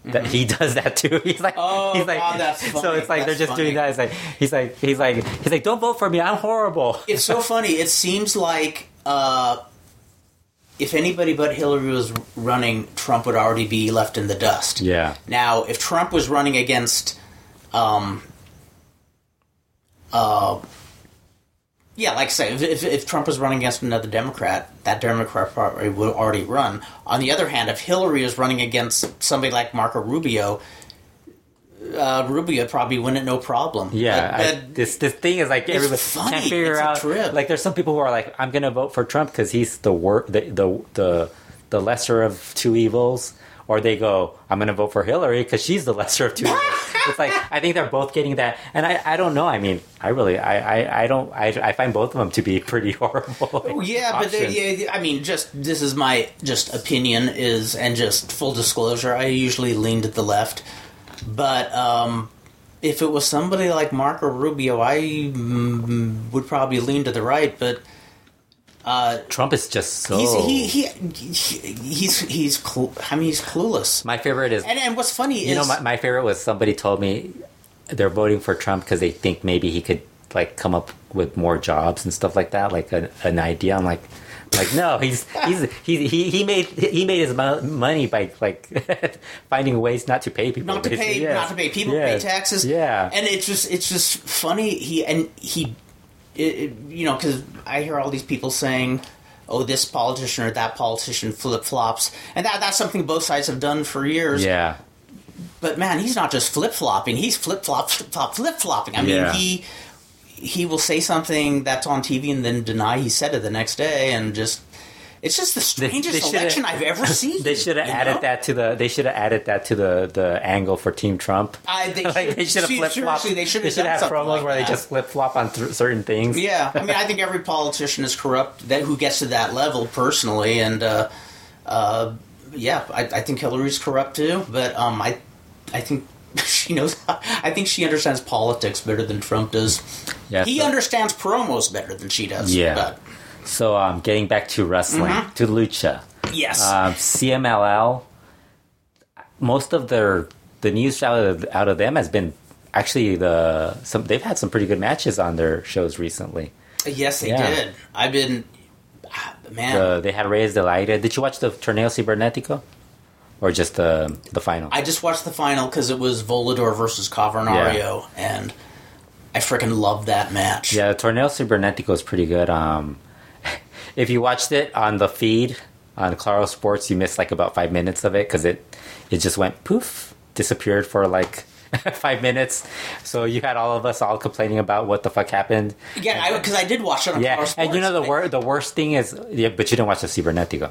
That he <laughs> does that too. He's like. Oh, he's like, God, that's so it's like That's they're just funny. doing that. It's like he's like he's like he's like, don't vote for me. I'm horrible. it's so <laughs> funny. It seems like uh, if anybody but Hillary was running, Trump would already be left in the dust. Yeah, Now, if Trump was running against, um, uh, yeah, like I say, if, if, if Trump is running against another Democrat, that Democrat probably would already run. On the other hand, if Hillary is running against somebody like Marco Rubio, uh, Rubio probably win it no problem. Yeah, I, this this thing is like funny. can't figure It's a out. trip. Like, there's some people who are like, I'm gonna vote for Trump because he's the wor- the, the the the lesser of two evils, or they go, I'm gonna vote for Hillary because she's the lesser of two evils. <laughs> It's like I think they're both getting that, and I, I don't know. I mean, I really I I, I don't I, I find both of them to be pretty <laughs> horrible. Yeah, but they, yeah, I mean, just this is my just opinion is, and just full disclosure, I usually lean to the left, but um, if it was somebody like Marco Rubio, I mm, would probably lean to the right. But uh, Trump is just so. he's he, he, he he's he's I mean he's clueless. my favorite is And and what's funny is You is know, my, my favorite was somebody told me they're voting for Trump because they think maybe he could like come up with more jobs and stuff like that, like a, an idea. I'm like, like no, he's he's he he, he made he made his money by like <laughs> finding ways not to pay people, not to pay. Yes. not to pay people, Yes. pay taxes. Yeah, and it's just it's just funny. He and he, it, you know, because I hear all these people saying, "Oh, this politician or that politician flip flops," and that that's something both sides have done for years. yeah, But man, he's not just flip flopping; he's flip flop, flip flop, flip flopping. I mean, Yeah. he he will say something that's on TV and then deny he said it the next day, and just it's just the strangest shoulda- election I've ever <laughs> seen. They should have added know? that to the. They should have added that to the the angle for Team Trump. I, they, <laughs> like should, they should have flip flopped. They should have should done have something promos like where they just flip flop on th- certain things. Yeah, I mean, I think every politician is corrupt that who gets to that level personally, and uh, uh, yeah, I, I think Hillary's corrupt too. But um, I, I think <laughs> she knows. I think she understands politics better than Trump does. Yeah, he so- understands promos better than she does. Yeah. but So, um, getting back to wrestling, Mm-hmm. to lucha, yes, um, CMLL. Most of their the news out of out of them has been actually the some they've had some pretty good matches on their shows recently. yes, they yeah. did. I've been, ah, man. Uh, they had Reyes del Aire. Did you watch the Torneo Cibernetico, or just the the final? I just watched the final because it was Volador versus Cavernario, and I freaking loved that match. Yeah, the Torneo Cibernetico is pretty good. Um, if you watched it on the feed on Claro Sports, you missed like about five minutes of it because it it just went poof, disappeared for like <laughs> five minutes. So you had all of us all complaining about what the fuck happened. Yeah, because I, did watch it on Yeah, Power and you know the Sports. wor- the worst thing is, yeah, but you didn't watch the Cibernetico.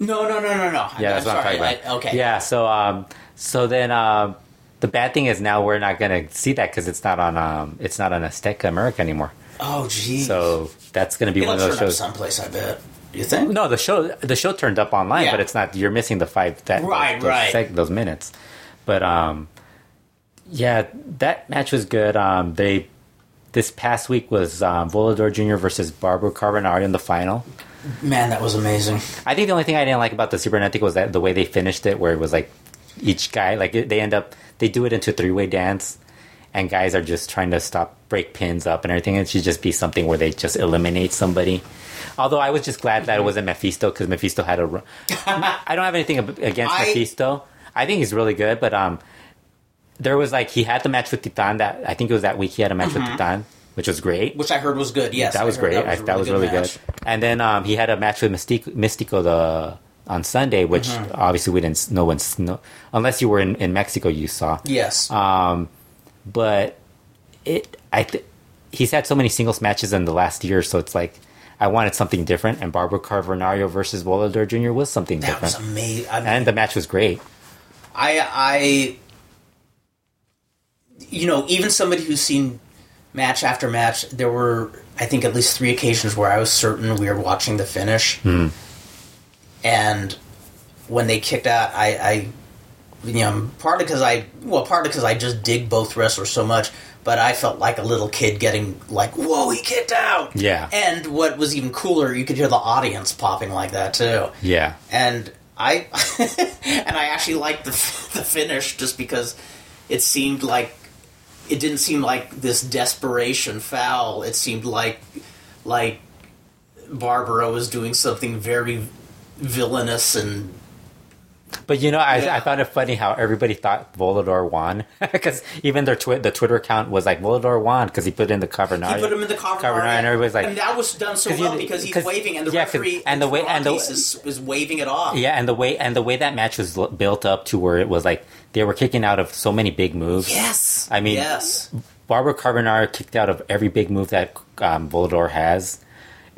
No, no, no, no, no. Yeah, I'm that's what I'm talking about. I- okay. Yeah, so um, so then um, the bad thing is now we're not gonna see that because it's not on um, it's not on Azteca America anymore. Oh, geez. So that's gonna be It'll one of those shows. someplace, I bet. You think? No, the show the show turned up online, Yeah. but it's not. You're missing the five that Right, those, right. seg- those minutes. But um, yeah, that match was good. Um, they this past week was um, Volador Jr. versus Barbaro Cavernario in the final. Man, that was amazing. I think the only thing I didn't like about the Super Cibernetico was that the way they finished it, where it was like each guy like they end up they do it into a three way dance, and guys are just trying to stop break pins up and everything. It should just be something where they just eliminate somebody. Although I was just glad that it wasn't Mephisto because Mephisto had a. <laughs> I don't have anything against I- Mephisto. I think he's really good, but um, there was like he had the match with Titan that I think it was that week he had a match with Titan, which was great. Which I heard was good. Yes, that was great. I- That was, really, good. And then um, he had a match with Místico, Místico the on Sunday, which Mm-hmm. obviously we didn't. No one's no, unless you were in, in Mexico, you saw. Yes. Um, but it, I, th- he's had so many singles matches in the last year, so it's like I wanted something different. And Barbaro Cavernario versus Volador Jr. was something different. that was amazing. I, and the match was great. I, I, you know, even somebody who's seen match after match, there were, I think, at least three occasions where I was certain we were watching the finish. Hmm. And when they kicked out, I, I you know, partly because I, well, partly because I just dig both wrestlers so much, but I felt like a little kid getting like, "Whoa, he kicked out!" Yeah. And what was even cooler, you could hear the audience popping like that too Yeah, and I <laughs> and I actually liked the <laughs> the finish just because it seemed like it didn't seem like this desperation foul. It seemed like like Barbaro was doing something very villainous and But you know, I, Yeah. I found it funny how everybody thought Volador won <laughs> because even their twi- the Twitter account was like Volador won because he put in the cover. he put him in the cover, cover nine, and everybody's like, and that was done so you- well because he's waving and the yeah, referee and the way- and the- is, is waving it off. yeah, and the way and the way that match was built up to where it was like they were kicking out of so many big moves. Yes, I mean- yes, Barbaro Cavernario kicked out of every big move that um, Volador has.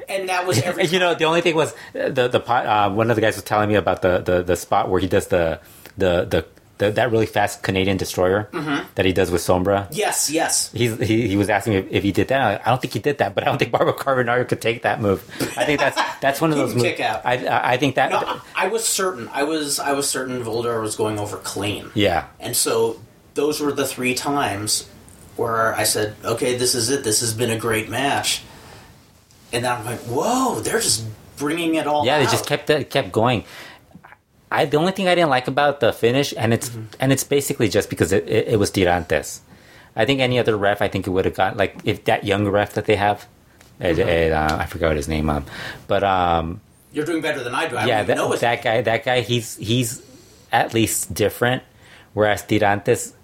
And that was every. you know, the only thing was uh, the the pot, uh, one of the guys was telling me about the, the, the spot where he does the the the, the that really fast Canadian destroyer Mm-hmm. that he does with Sombra. yes, yes. He's, he he was asking if, if he did that. I don't think he did that, but I don't think Barbaro Cavernario could take that move. I think that's <laughs> that's one of those moves. I I I think that No, I, I was certain. I was I was certain Volador was going over clean. yeah And so those were the three times where I said, "Okay, this is it. This has been a great match." And then I'm like, "Whoa, they're just bringing it all." yeah they just kept it kept going. I the only thing I didn't like about the finish and it's Mm-hmm. and it's basically just because it, it, it was Tirantes. I think any other ref, I think it would have got like if that young ref that they have, it, it, uh, I forgot his name, um, but um, You're doing better than I do. I yeah, that, know that guy, that guy, he's he's at least different. Whereas Tirantes,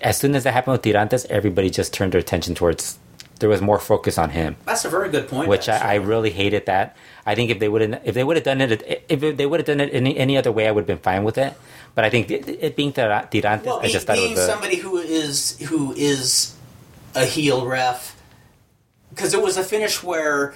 as soon as that happened with Tirantes, everybody just turned their attention towards. There was more focus on him, That's a very good point. which I, I really hated. That I think if they would have if they would have done it if they would have done it any any other way, I would have been fine with it. But I think it, it being Tira- Tirantes, well, I being, just thought it being was a, somebody who is who is a heel ref, because it was a finish where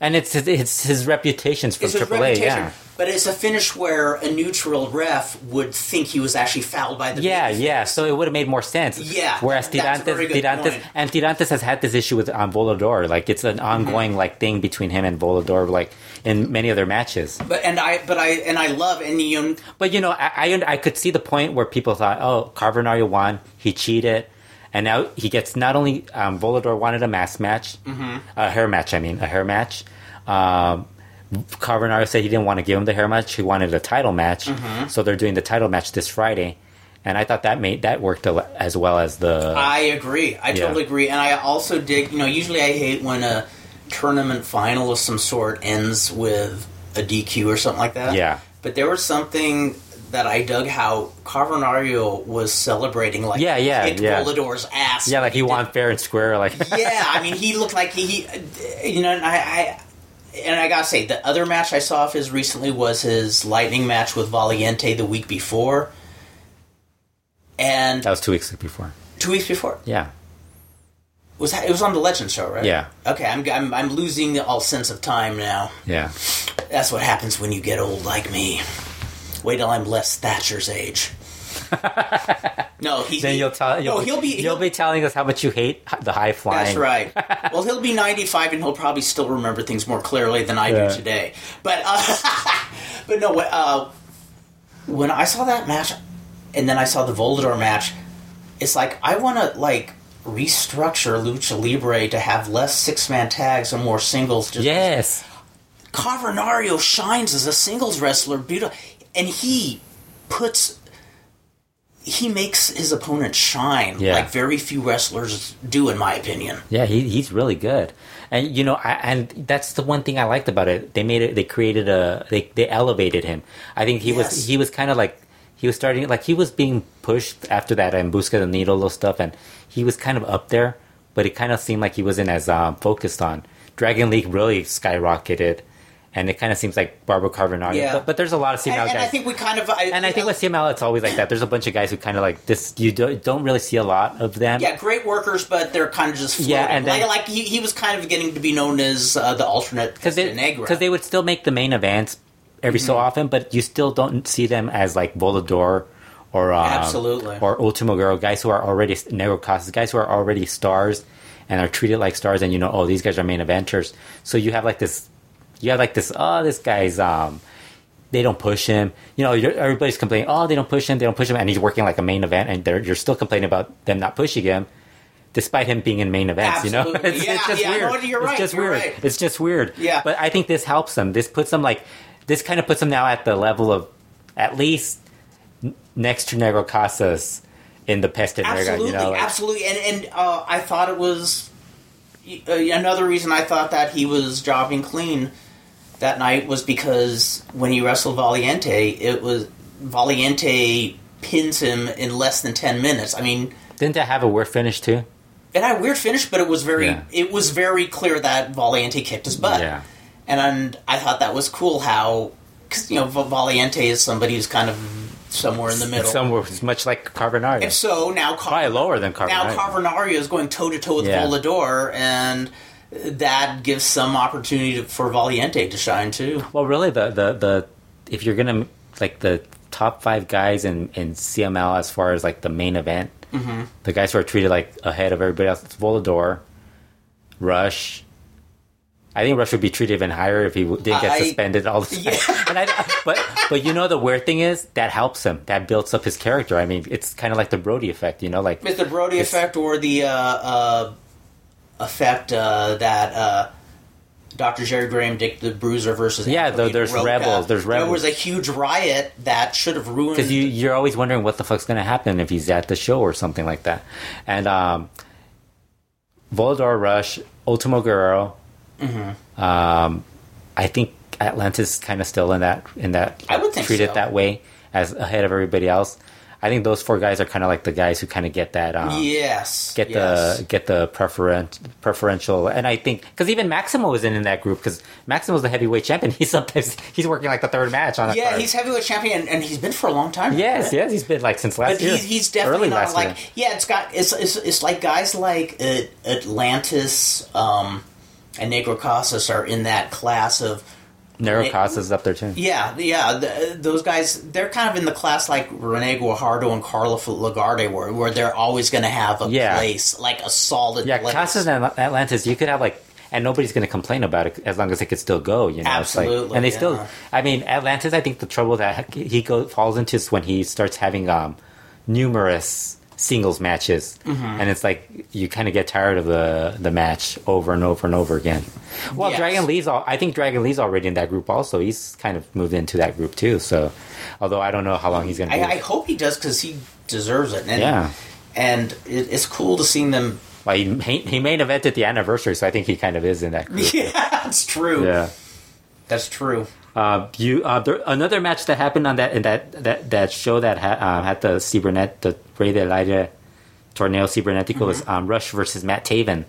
and it's his, it's his reputations from it's AAA, reputation, yeah. but it's a finish where a neutral ref would think he was actually fouled by the Yeah, yeah. So it would have made more sense. Yeah, Whereas that's a very Tirantes, Tirantes, and Tirantes has had this issue with um, Volador. Like it's an ongoing like thing between him and Volador, like in many other matches. But and I but I and I love and you But you know, I, I I could see the point where people thought, oh, Cavernario won, he cheated, and now he gets not only um, Volador wanted a mask match, Mm-hmm. a hair match. I mean, a hair match. Um, Cavernario said he didn't want to give him the hair match; he wanted a title match. Mm-hmm. So they're doing the title match this Friday, and I thought that made that worked as well as the. I agree. I Yeah. totally agree. And I also dig. You know, usually I hate when a tournament final of some sort ends with a DQ or something like that. Yeah. But there was something that I dug how Cavernario was celebrating, like Yeah, yeah, kicked yeah. Volador's ass. yeah, like he did- won fair and square. Like <laughs> yeah, I mean, he looked like he, he you know, and I, I, and I gotta say, the other match I saw of his recently was his Lightning match with Valiente the week before, and that was two weeks before. two weeks before Yeah, was that, it was on the Legend show, right? Yeah. Okay, I'm, I'm I'm losing all sense of time now. yeah. That's what happens when you get old like me. Wait till I'm Les Thatcher's age. <laughs> no, he's Then you'll tell. You'll, no, he'll be You'll be telling us how much you hate the high flying. That's right. <laughs> Well, he'll be 95 and he'll probably still remember things more clearly than I Yeah. do today. But uh, <laughs> but no, uh, when I saw that match and then I saw the Volador match, it's like I want to like restructure Lucha Libre to have less six-man tags and more singles. Just Yes. Cavernario shines as a singles wrestler, beautiful, and he puts he makes his opponent shine Yeah. like very few wrestlers do, in my opinion. Yeah, he, he's really good, and you know, I, and that's the one thing I liked about it. They made it. They created a. They they elevated him. I think he Yes. was he was kind of like he was starting like he was being pushed after that and Busca the Needle little stuff, and he was kind of up there, but it kind of seemed like he wasn't as um, focused on Dragon Lee. Really skyrocketed, and it kind of seems like Barbaro Cavernario. Yeah. But, but there's a lot of CMLL and, and guys. I think we kind of, I, and I think with CMLL, it's always like that. There's a bunch of guys who kind of like this. You don't, don't really see a lot of them. yeah, great workers, but they're kind of just floating. Yeah, and then- like, like he, he was kind of getting to be known as uh, the alternate because they, Negra. 'cause they would still make the main events every so Mm-hmm. often, but you still don't see them as like Volador or um, Absolutely. or Ultimo Girl guys who are already Negro Casas guys who are already stars and are treated like stars, and you know, oh, these guys are main eventers. So you have like this, you have like this, oh, this guy's um. They don't push him. You know, you're, everybody's complaining. Oh, they don't push him. They don't push him, and he's working like a main event, and they're, you're still complaining about them not pushing him, despite him being in main events. You know, <laughs> it's, Yeah, it's just yeah, weird. no, you're it's right, just you're weird. right. It's just weird. Yeah. But I think this helps them. This puts them like this kind of puts them now at the level of at least next to Negro Casas in the Peste Negra. absolutely, You know, like- absolutely, and and uh, I thought it was uh, another reason I thought that he was jobbing clean that night was because when he wrestled Valiente, it was Valiente pins him in less than ten minutes. I mean, didn't that have a weird finish too? it had a weird finish, but it was very Yeah. it was very clear that Valiente kicked his butt. Yeah. and, I thought that was cool how because you know Valiente is somebody who's kind of somewhere in the middle. Somewhere it's much like Cavernario. and so now Car- Probably lower than now is going toe to toe with Yeah. Volador, and that gives some opportunity to, for Valiente to shine too. well, really, the, the the if you're gonna like the top five guys in in CMLL as far as like the main event, Mm-hmm. the guys who are treated like ahead of everybody else, it's Volador, Rush. I think Rush would be treated even higher if he didn't get I- suspended all the <laughs> time. Yeah. And I, but but you know the weird thing is that helps him. That builds up his character. I mean, it's kind of like the Brody effect. You know, like Mr. Brody It's- effect or the uh, uh, effect uh, that uh, Dr. Jerry Graham, Dick the Bruiser versus Yeah, Anthony though there's Rocca, rebels, there's rebels. There was a huge riot that should have ruined. because you you're always wondering what the fuck's going to happen if he's at the show or something like that. And um, Volador Rush, Ultimo Guerrero. Mm-hmm. Um, I think Atlantis kind of still in that in that I would think treated so. that way as ahead of everybody else. I think those four guys are kind of like the guys who kind of get that. Um, yes, Get yes. the get the preferen- preferential, and I think because even Maximo is in, in that group because Maximo's the heavyweight champion. <laughs> He's sometimes he's working like the third match on. a yeah, card. he's heavyweight champion, and, and he's been for a long time. Yes, right? yes, he's been like since last But year. he's, he's definitely Early not last like year. yeah. It's got it's it's, it's like guys like uh, Atlantis um, and Negro Casas are in that class of Negro Casas is up there too. yeah yeah the, those guys they're kind of in the class like Rene Guajardo and Karloff Lagarde were where they're always going to have a Yeah. place like a solid Yeah, place. Casas and Atlantis, you could have like, and nobody's going to complain about it as long as it could still go. You know, It's like- Absolutely, and they yeah. still. I mean, Atlantis. I think the trouble that he go falls into is when he starts having um numerous singles matches, Mm-hmm. and it's like you kind of get tired of the the match over and over and over again. Well, Yes. Dragon Lee's. All, I think Dragon Lee's already in that group. Also, he's kind of moved into that group too. So, although I don't know how long he's going to. I. I hope he does because he deserves it. And, Yeah. and it, it's cool to see them. well, he, he main evented the anniversary, so I think he kind of is in that group. <laughs> Yeah, that's true. yeah. That's true. Uh, you uh, there, another match that happened on that in that that, that show that ha, um, had the Cibernet the Rey del Aire Torneo Cibernetico was Mm-hmm. um, Rush versus Matt Taven.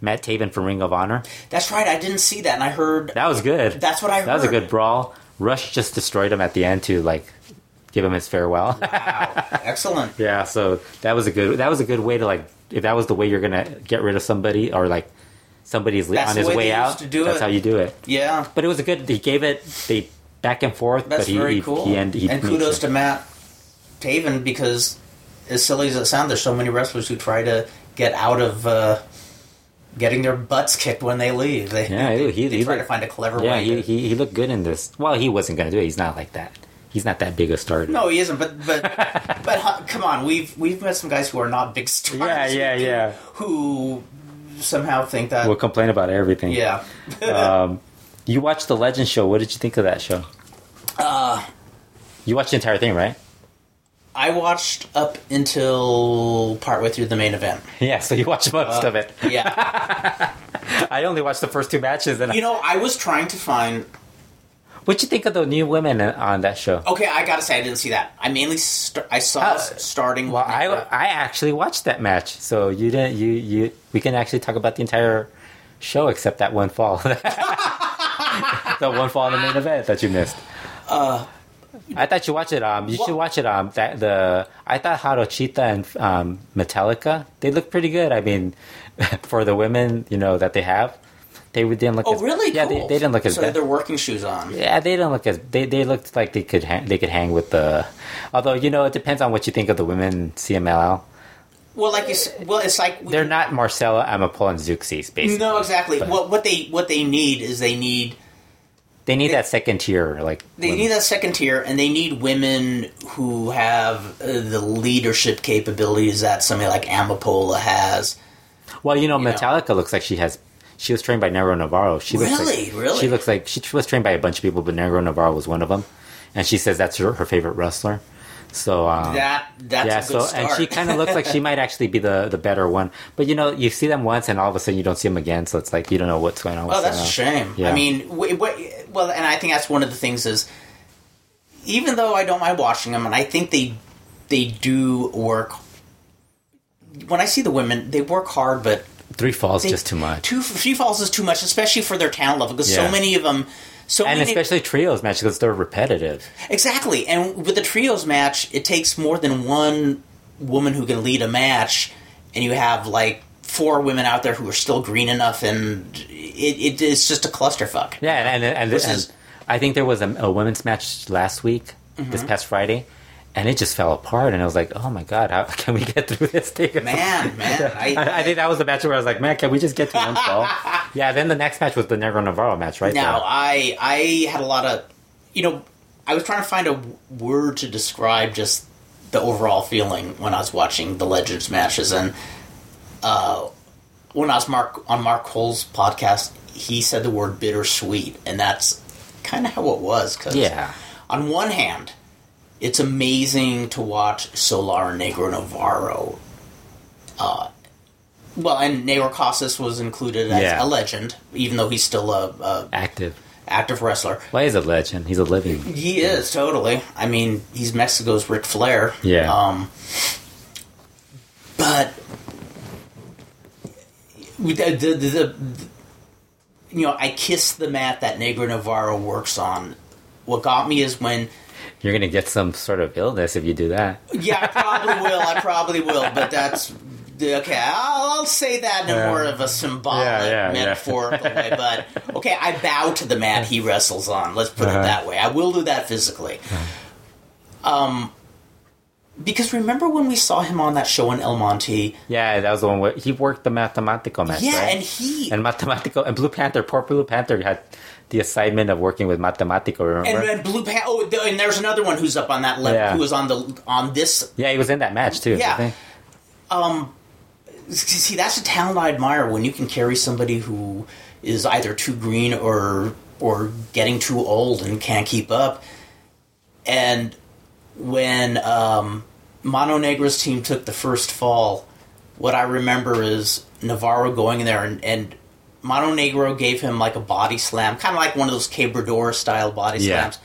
Matt Taven from Ring of Honor. That's right. I didn't see that, and I heard That was good. That's what I That was a good brawl. Rush just destroyed him at the end to like give him his farewell. Wow, excellent. <laughs> yeah, so that was a good that was a good way to like if that was the way you're gonna get rid of somebody or like somebody's That's on his way way, out. to do that's it. how you do it. Yeah, But it was a good. He gave it they back and forth. that's but he, very he, cool. He, end, he and kudos sure- to Matt Taven because, as silly as it sounds, there's so many wrestlers who try to get out of uh, getting their butts kicked when they leave. They, Yeah, they, he- they he try looked- to find a clever Yeah, way. he, he he looked good in this. Well, he wasn't going to do it. He's not like that. He's not that big a star. no, he isn't. But but but <laughs> come on, we've we've met some guys who are not big stars. Yeah, yeah, <laughs> yeah. Who somehow think that. We'll complain about everything. yeah. <laughs> Um, you watched the Legend show. What did you think of that show? uh, You watched the entire thing, right? I watched up until partway through the main event. <laughs> Yeah. So you watched most Uh, of it. Yeah. <laughs> I only watched the first two matches. And you know, I was trying to find. What'd you think of the new women on that show? Okay, I gotta say, I didn't see that. I mainly st- I saw Uh, starting. Well, I I actually watched that match. So you didn't. You you. We can actually talk about the entire show except that one fall. <laughs> the one fall in the main event that you missed. Uh, I thought you watch it. Um, you What- should watch it. Um, that the I thought Harochita and um, Metallica they look pretty good. I mean, <laughs> for the women, you know that they have, they didn't look. oh, as, really? Yeah, cool. they, they didn't look as so bad. they're working shoes on. Yeah, they didn't look as they they looked like they could hang, they could hang with the. Although you know it depends on what you think of the women CMLL. Well, like you, well, it's like They're not Marcela, Amapol, and Zeuxis, basically. No, exactly. What what they what they need is they need They need that second tier, like they women. need that second tier, and they need women who have uh, the leadership capabilities that somebody like Amapola has. Well, you know, you know. Metallica looks like she has. She was trained by Negro Navarro. She looks Really? like, Really? She looks like she was trained by a bunch of people, but Negro Navarro was one of them, and she says that's her, her favorite wrestler. So um, That that's yeah, a good so start. and she kind of looks like she <laughs> might actually be the the better one. But you know, you see them once, and all of a sudden you don't see them again. So it's like you don't know what's going on. Oh, that's a shame. Yeah. I mean, w- w- well, and I think that's one of the things is, even though I don't mind watching them, and I think they they do work. When I see the women, they work hard, but three falls they, just too much, Two three falls is too much, especially for their talent level, because Yeah. so many of them. So and many, especially trios matches because they're repetitive. exactly, and with the trios match, it takes more than one woman who can lead a match, and you have like four women out there who are still green enough, and it, it it's just a clusterfuck. Yeah, and and, and, and I think there was a, a women's match last week, Mm-hmm. this past Friday, and it just fell apart. And I was like, oh my god, how <laughs> can we get through this thing? Man, man, <laughs> I, I, I think that was the match where I was like, man, can we just get to one fall? <laughs> yeah. Then the next match was the Negro Navarro match, right? Now. I I had a lot of, you know, I was trying to find a word to describe just the overall feeling when I was watching the Legends matches, and uh, when I was Mark on Mark Cole's podcast, he said the word bittersweet, and that's kind of how it was. Cause Yeah. on one hand, it's amazing to watch Solar Negro Navarro. Uh, well, and Negro Casas was included as Yeah. a legend, even though he's still a, a Active. active wrestler. Well, he's a legend. He's a living. He is totally. I mean, he's Mexico's Ric Flair. Yeah. Um, but the, the, the you know, I kiss the mat that Negro Navarro works on. What got me is when You're gonna get some sort of illness if you do that. yeah, I probably will. I <laughs> probably will. But that's okay. I'll, I'll say that in Yeah. more of a symbolic, Yeah, yeah, metaphorical way. But <laughs> okay, I bow to the mat he wrestles on. Let's put Uh-huh. it that way. I will do that physically. Um, because remember when we saw him on that show in El Monte? Yeah, that was the one where he worked the mathematical match. Yeah, right? and he and Mathematico and Blue Panther. Poor Blue Panther had the assignment of working with Mathematico. Remember? and, and Blue Pan. Oh, and there's another one who's up on that level. Yeah. Who was on the on this yeah, he was in that match too. Yeah. Think. see that's a talent I admire when you can carry somebody who is either too green or or getting too old and can't keep up. And when um, Mano Negra's team took the first fall, what I remember is Navarro going in there and, and Mono Negro gave him like a body slam, kind of like one of those Cabrador style body Yeah. slams.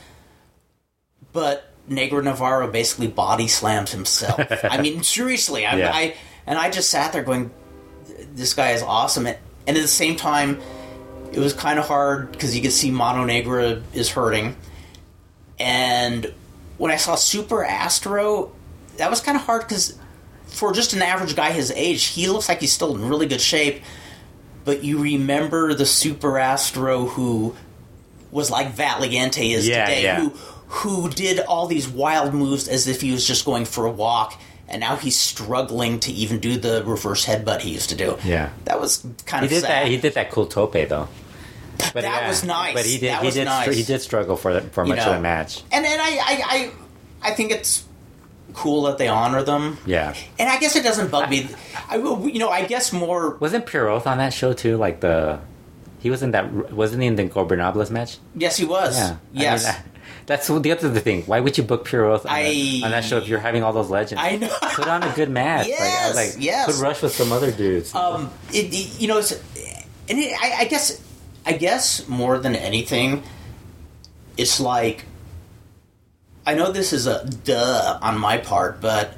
But Negro Navarro basically body slams himself. I mean, <laughs> seriously, I, Yeah. I and I just sat there going, "This guy is awesome." And, and at the same time, it was kind of hard because you could see Mano Negra is hurting. And when I saw Super Astro, that was kind of hard because for just an average guy his age, he looks like he's still in really good shape. But you remember the Super Astro who was like Valiente is Yeah, today, yeah. who who did all these wild moves as if he was just going for a walk, and now he's struggling to even do the reverse headbutt he used to do. Yeah. that was kind He of did sad. that. He did that cool tope though. But That was nice. But he did. That he was did. nice. He did struggle for for You much know. of the match. and and I, I I I think it's cool that they honor them. Yeah. And I guess it doesn't bug me. I will- you know I guess more. Wasn't Pierroth on that show too? Like the, he was in that. Wasn't he in the Gobernables match? Yes, he was. Yeah. Yes. I mean, that's the other thing. Why would you book Pierroth on, I- that, on that show if you're having all those legends? I know. Put on a good match. like, I Yes, like, yes. Put Rush with some other dudes. um, it, it- you know, it's, and it, I, I guess, I guess more than anything, it's like, I know this is a duh on my part, but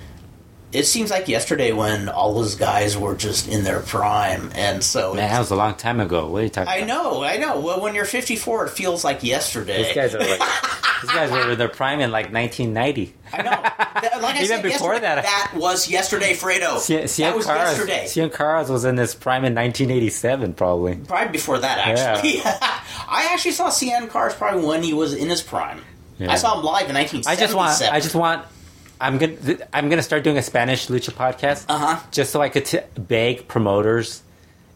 it seems like yesterday when all those guys were just in their prime, and so Man, that was a long time ago. What are you talking I about? know, I know. Well, when you're 54, it feels like yesterday. These guys are like, <laughs> these guys were in their prime in like 1990. I know. That- Like I <laughs> Even said before that- that was yesterday, Fredo. <laughs> Cien, Cien that was Caras- yesterday. Cien Caras was in his prime in 1987, probably. Probably before that, actually. I actually saw Cien Caras probably when he was in his prime. Yeah. I saw him live in 1977. I just want. I just want. I'm gonna. I'm gonna start doing a Spanish lucha podcast. Uh-huh. Just so I could t- beg promoters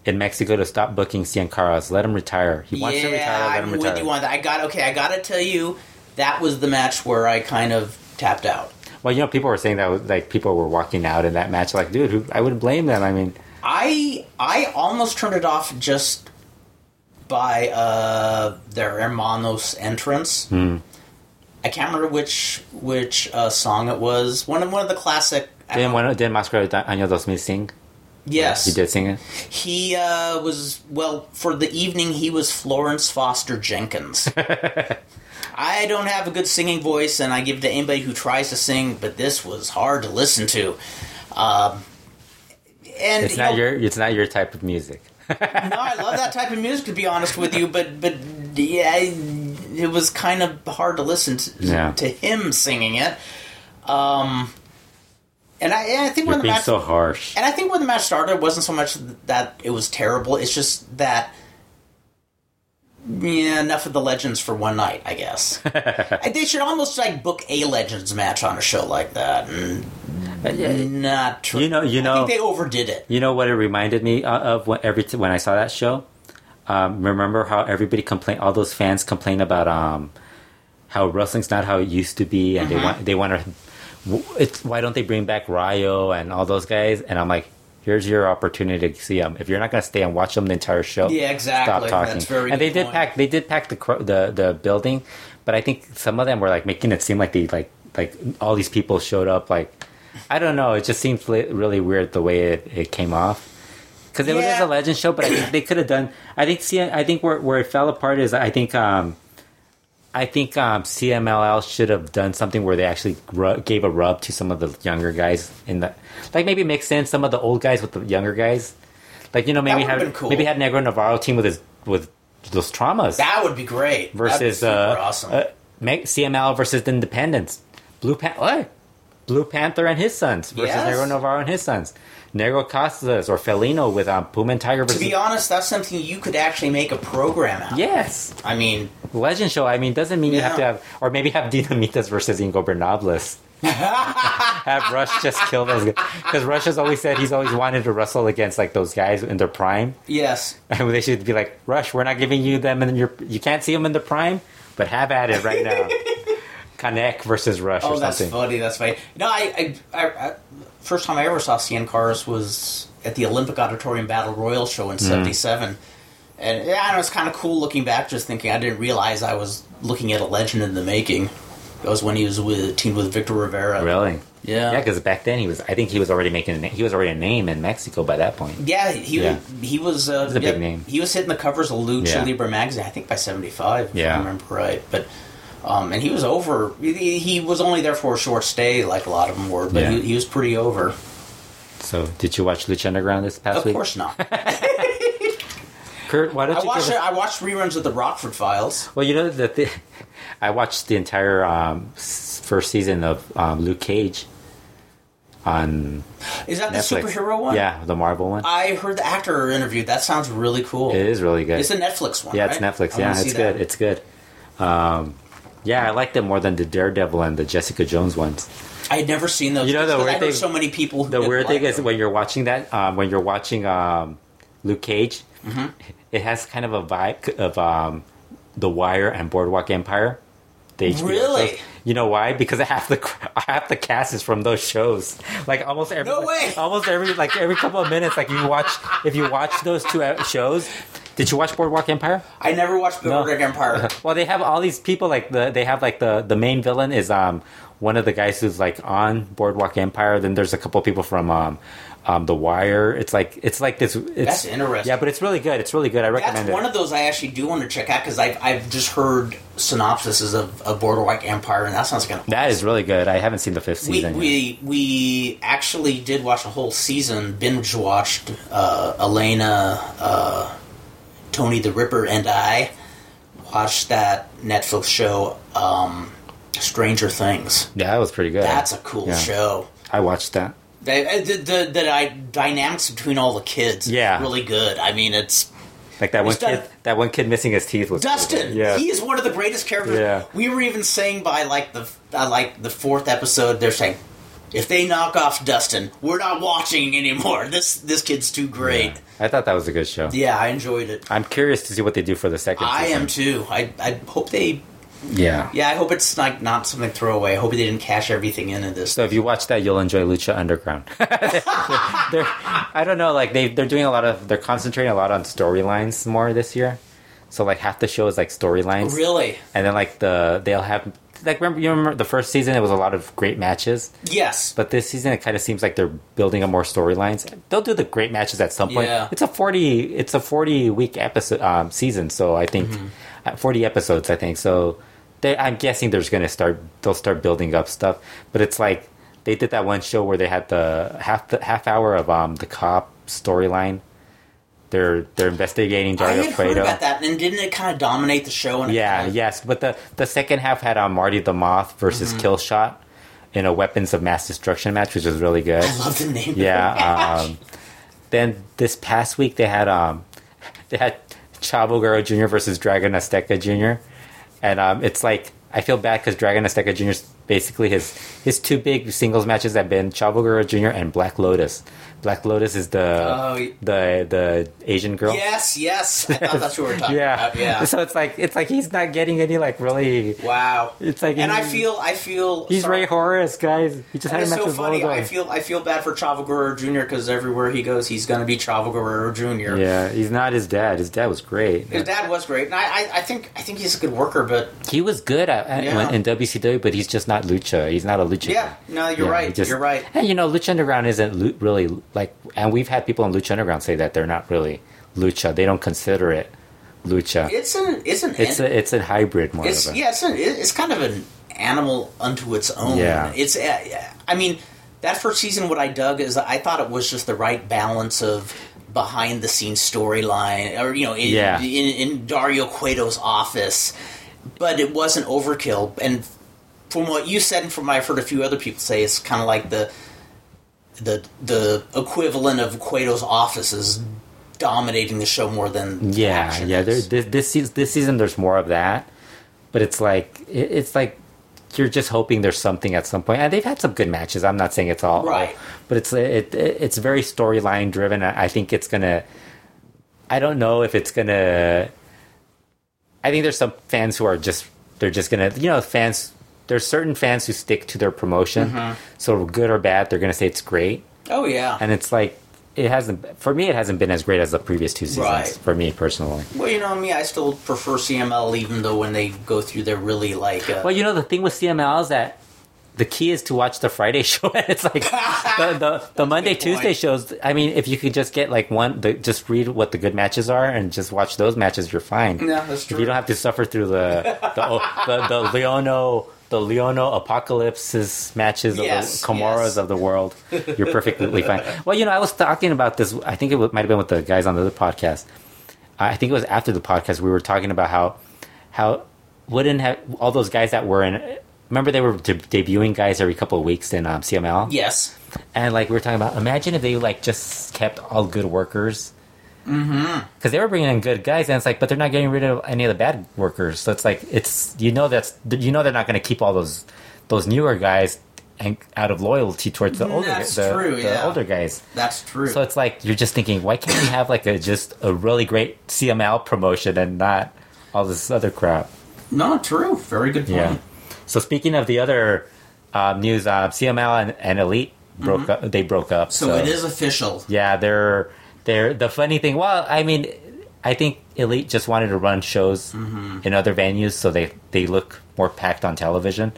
in Mexico to stop booking Cien Caras. Let him retire. He wants to retire. Let I'm him with you on that. I got okay. I got to tell you, that was the match where I kind of tapped out. Well, you know, people were saying that like people were walking out in that match. Like, dude, who, I wouldn't blame them. I mean, I I almost turned it off just by uh, their hermanos entrance. Hmm. I can't remember which which uh, song it was. One of one of the classic. didn't one did Máscara Año 2000 sing? yes, He did sing it. He uh, was well for the evening. He was Florence Foster Jenkins. <laughs> I don't have a good singing voice, and I give it to anybody who tries to sing. But this was hard to listen to. Um, and It's you not know, your. It's not your type of music. <laughs> no, I love that type of music to be honest with you. But but yeah, it was kind of hard to listen to, Yeah. to him singing it. Um, and I, and I think You're when the match so harsh. and I think when the match started, it wasn't so much that it was terrible. It's just that, yeah, enough of the legends for one night, I guess. <laughs> they should almost like book a legends match on a show like that. And not true. You know- you I know- think they overdid it. You know what it reminded me uh, of when, every t- when I saw that show? Um, remember how everybody complained, all those fans complain about um, how wrestling's not how it used to be, and they want they want to. It's, why don't they bring back Ryo and all those guys? And I'm like, here's your opportunity to see them. If you're not going to stay and watch them the entire show, Yeah, exactly. Stop talking. That's very and they did point. pack. They did pack the the the building, but I think some of them were like making it seem like they like like all these people showed up. Like I don't know. It just seems really weird the way it, it came off. Because it was a legend show, but I think they could have done. I think see, I think where where it fell apart is I think um, I think um, CMLL should have done something where they actually ru- gave a rub to some of the younger guys in the like maybe mix in some of the old guys with the younger guys. Like you know maybe would've cool. maybe had Negro Navarro team with his with those traumas That would be great. versus be super uh, awesome. uh, CMLL versus the Independents. Blue Pan- what? Blue Panther and his sons versus Yes. Negro Navarro and his sons. Negro Casas or Felino with um, Puma and Tiger to be honest, that's something you could actually make a program out. of. yes. I mean, Legend show. I mean, doesn't mean you have to have, or maybe have Dinamitas versus Ingobernables. <laughs> have Rush just kill those guys because Rush has always said he's always wanted to wrestle against like those guys in their prime, yes. and they should be like, Rush, we're not giving you them in your, you can't see them in the prime, but have at it right now. <laughs> Connect versus Rush Oh, or that's something. funny. That's funny. No, I, I, I, I first time I ever saw Cien Caras was at the Olympic Auditorium Battle Royal show Mm. in '77, and yeah, it was kind of cool looking back, just thinking I didn't realize I was looking at a legend in the making. That was when he was with teamed with Victor Rivera. Really? Yeah. Yeah, because back then he was. I think he was already making. A, he was already a name in Mexico by that point. Yeah, he Yeah. he was uh, He's a yeah, big name. He was hitting the covers of Lucha Yeah. Libre magazine, I think by '75, if Yeah. I remember right. But um, and he was over. He, he was only there for a short stay, like a lot of them were. But Yeah. he, he was pretty over. So, did you watch Lucha Underground this past Of week? Of course not. <laughs> Kurt, why don't I you watched us- I watched reruns of the Rockford Files. Well, you know the <laughs> I watched the entire um, first season of um, Luke Cage on Is that the superhero one? Yeah, the Marvel one. I heard the actor interviewed. That sounds really cool. it is really good. It's a Netflix one. yeah, it's? Netflix. I Yeah, it's good. that. It's good. Um, yeah, I liked it more than the Daredevil and the Jessica Jones ones. I had never seen those. You know the weird thing- so many people. The weird like thing is them. when you're watching that, um, when you're watching um, Luke Cage, Mm-hmm. it has kind of a vibe of um, The Wire and Boardwalk Empire. The HBO Really? shows. You know why? Because half the <laughs> half the cast is from those shows. Like almost every No way! almost every like every couple of minutes. Like you watch if you watch those two uh, shows. Did you watch Boardwalk Empire? I never watched No. Boardwalk Empire. <laughs> Well, they have all these people. Like the they have like the the main villain is um one of the guys who's like on Boardwalk Empire. Then there's a couple people from um um The Wire. It's like it's like this. It's, That's interesting. Yeah, but it's really good. It's really good. I recommend That's it. one of those I actually do want to check out because I've, I've just heard synopsises of, of Boardwalk Empire, and that sounds kind of that is really good. I haven't seen the fifth we, season. yet. we we actually did watch a whole season, binge watched uh, Elena, uh, Tony the Ripper, and I watched that Netflix show, um, Stranger Things. yeah, that was pretty good. That's a cool Yeah. show. I watched that. The, the, the, the di- dynamics between all the kids, Yeah. really good. I mean, it's Like that one done- kid. That one kid missing his teeth was Dustin. Yeah. he is one of the greatest characters. Yeah. We were even saying by like the uh, like the fourth episode, they're saying, if they knock off Dustin, we're not watching anymore. This this kid's too great. Yeah. I thought that was a good show. Yeah, I enjoyed it. I'm curious to see what they do for the second. I season. am too. I I hope they. Yeah. Yeah, I hope it's like not something throwaway. I hope they didn't cash everything into this. So if you watch that, you'll enjoy Lucha Underground. <laughs> they're, I don't know, like they they're doing a lot of they're concentrating a lot on storylines more this year. So like half the show is like storylines, Really? and then like the they'll have like remember you remember the first season it was a lot of great matches, Yes. but this season it kind of seems like they're building up more storylines. They'll do the great matches at some point. Yeah. It's a forty it's a forty week episode um, season, so I think Mm-hmm. uh, forty episodes. I think so. They, I'm guessing there's going to start. They'll start building up stuff, but it's like they did that one show where they had the half the half hour of um the cop storyline. They're they're investigating I Dario had heard about that, and didn't it kind of dominate the show? And Yeah, kinda- yes, but the the second half had um, Marty the Moth versus Mm-hmm. Killshot in a weapons of mass destruction match, which was really good. I love the name. Yeah. Um, then this past week they had um, <laughs> they had Chavo Guerrero Jr. versus Dragon Azteca Jr. And um, it's like I feel bad because Dragon Azteca is basically his his two big singles matches have been Chavo Guerrero Jr. and Black Lotus. Black Lotus is the oh, y- the the Asian girl. Yes, yes. I thought that's what we were talking <laughs> yeah, about. Yeah. So it's like it's like he's not getting any like really. Wow. It's like and I feel, I feel. He's sorry. Ray Horace, guys. He just And had a it's match so funny. Volga. I feel, I feel bad for Chavo Guerrero Jr. because everywhere he goes, he's going to be Chavo Guerrero Jr. Yeah, he's not his dad. His dad was great. His dad was great, and I, I, I think, I think he's a good worker. But He was good at, at Yeah. in WCW, but he's just not lucha. He's not a lucha. yeah, no, you're Yeah, right. just- you're right. And you know, Lucha Underground isn't really like, and we've had people in Lucha Underground say that they're not really lucha. They don't consider it lucha. It's an, it's an, It's a it's a hybrid more it's of a. yeah, it's, an, it's kind of an animal unto its own. Yeah. It's, uh, I mean, that first season, what I dug is I thought it was just the right balance of behind the scenes storyline, or you know, in, Yeah. in, in Dario Cueto's office, but it wasn't overkill. And from what you said, and from what I've heard a few other people say, it's kind of like the the the equivalent of Cueto's office is dominating the show more than Yeah, yeah. There, is. this this season, this season, there's more of that, but it's like it, it's like you're just hoping there's something at some point. And they've had some good matches. I'm not saying it's all Right. but it's it, it it's very storyline driven. I I think it's gonna. I don't know if it's gonna. I think there's some fans who are just they're just gonna you know fans. There's certain fans who stick to their promotion, Mm-hmm. so good or bad, they're gonna say it's great Oh yeah. and it's like it hasn't for me it hasn't been as great as the previous two seasons Right. for me personally Well, you know me, I still prefer CMLL, even though when they go through their really like. Uh, well you know the thing with cmll is that the key is to watch the friday <laughs> show and it's like the the, the monday tuesday shows i mean if you could just get like one the, just read what the good matches are and just watch those matches you're fine Yeah, that's true. you don't have to suffer through the the oh, the, the leono the Leono apocalypses matches Yes, of the Komoras yes. of the world. You're perfectly fine. <laughs> Well, you know, I was talking about this. I think it might have been with the guys on the other podcast. I think it was after the podcast we were talking about how how wouldn't have all those guys that were in. Remember, they were de- debuting guys every couple of weeks in um, CMLL, yes. and like we were talking about. Imagine if they like just kept all good workers. Because they were bringing in good guys, and it's like, but they're not getting rid of any of the bad workers. So it's like, it's you know that's you know they're not going to keep all those those newer guys and out of loyalty towards the older That's the, true, the yeah. older guys. That's true. So it's like you're just thinking, why can't we have like a just a really great CMLL promotion and not all this other crap? no, true. Very good point. Yeah. So speaking of the other uh, news, uh, CMLL and, and Elite broke up. They broke up. Mm-hmm. So, it is official. Yeah, they're they're the funny thing. Well, I mean, I think Elite just wanted to run shows Mm-hmm. in other venues so they they look more packed on television.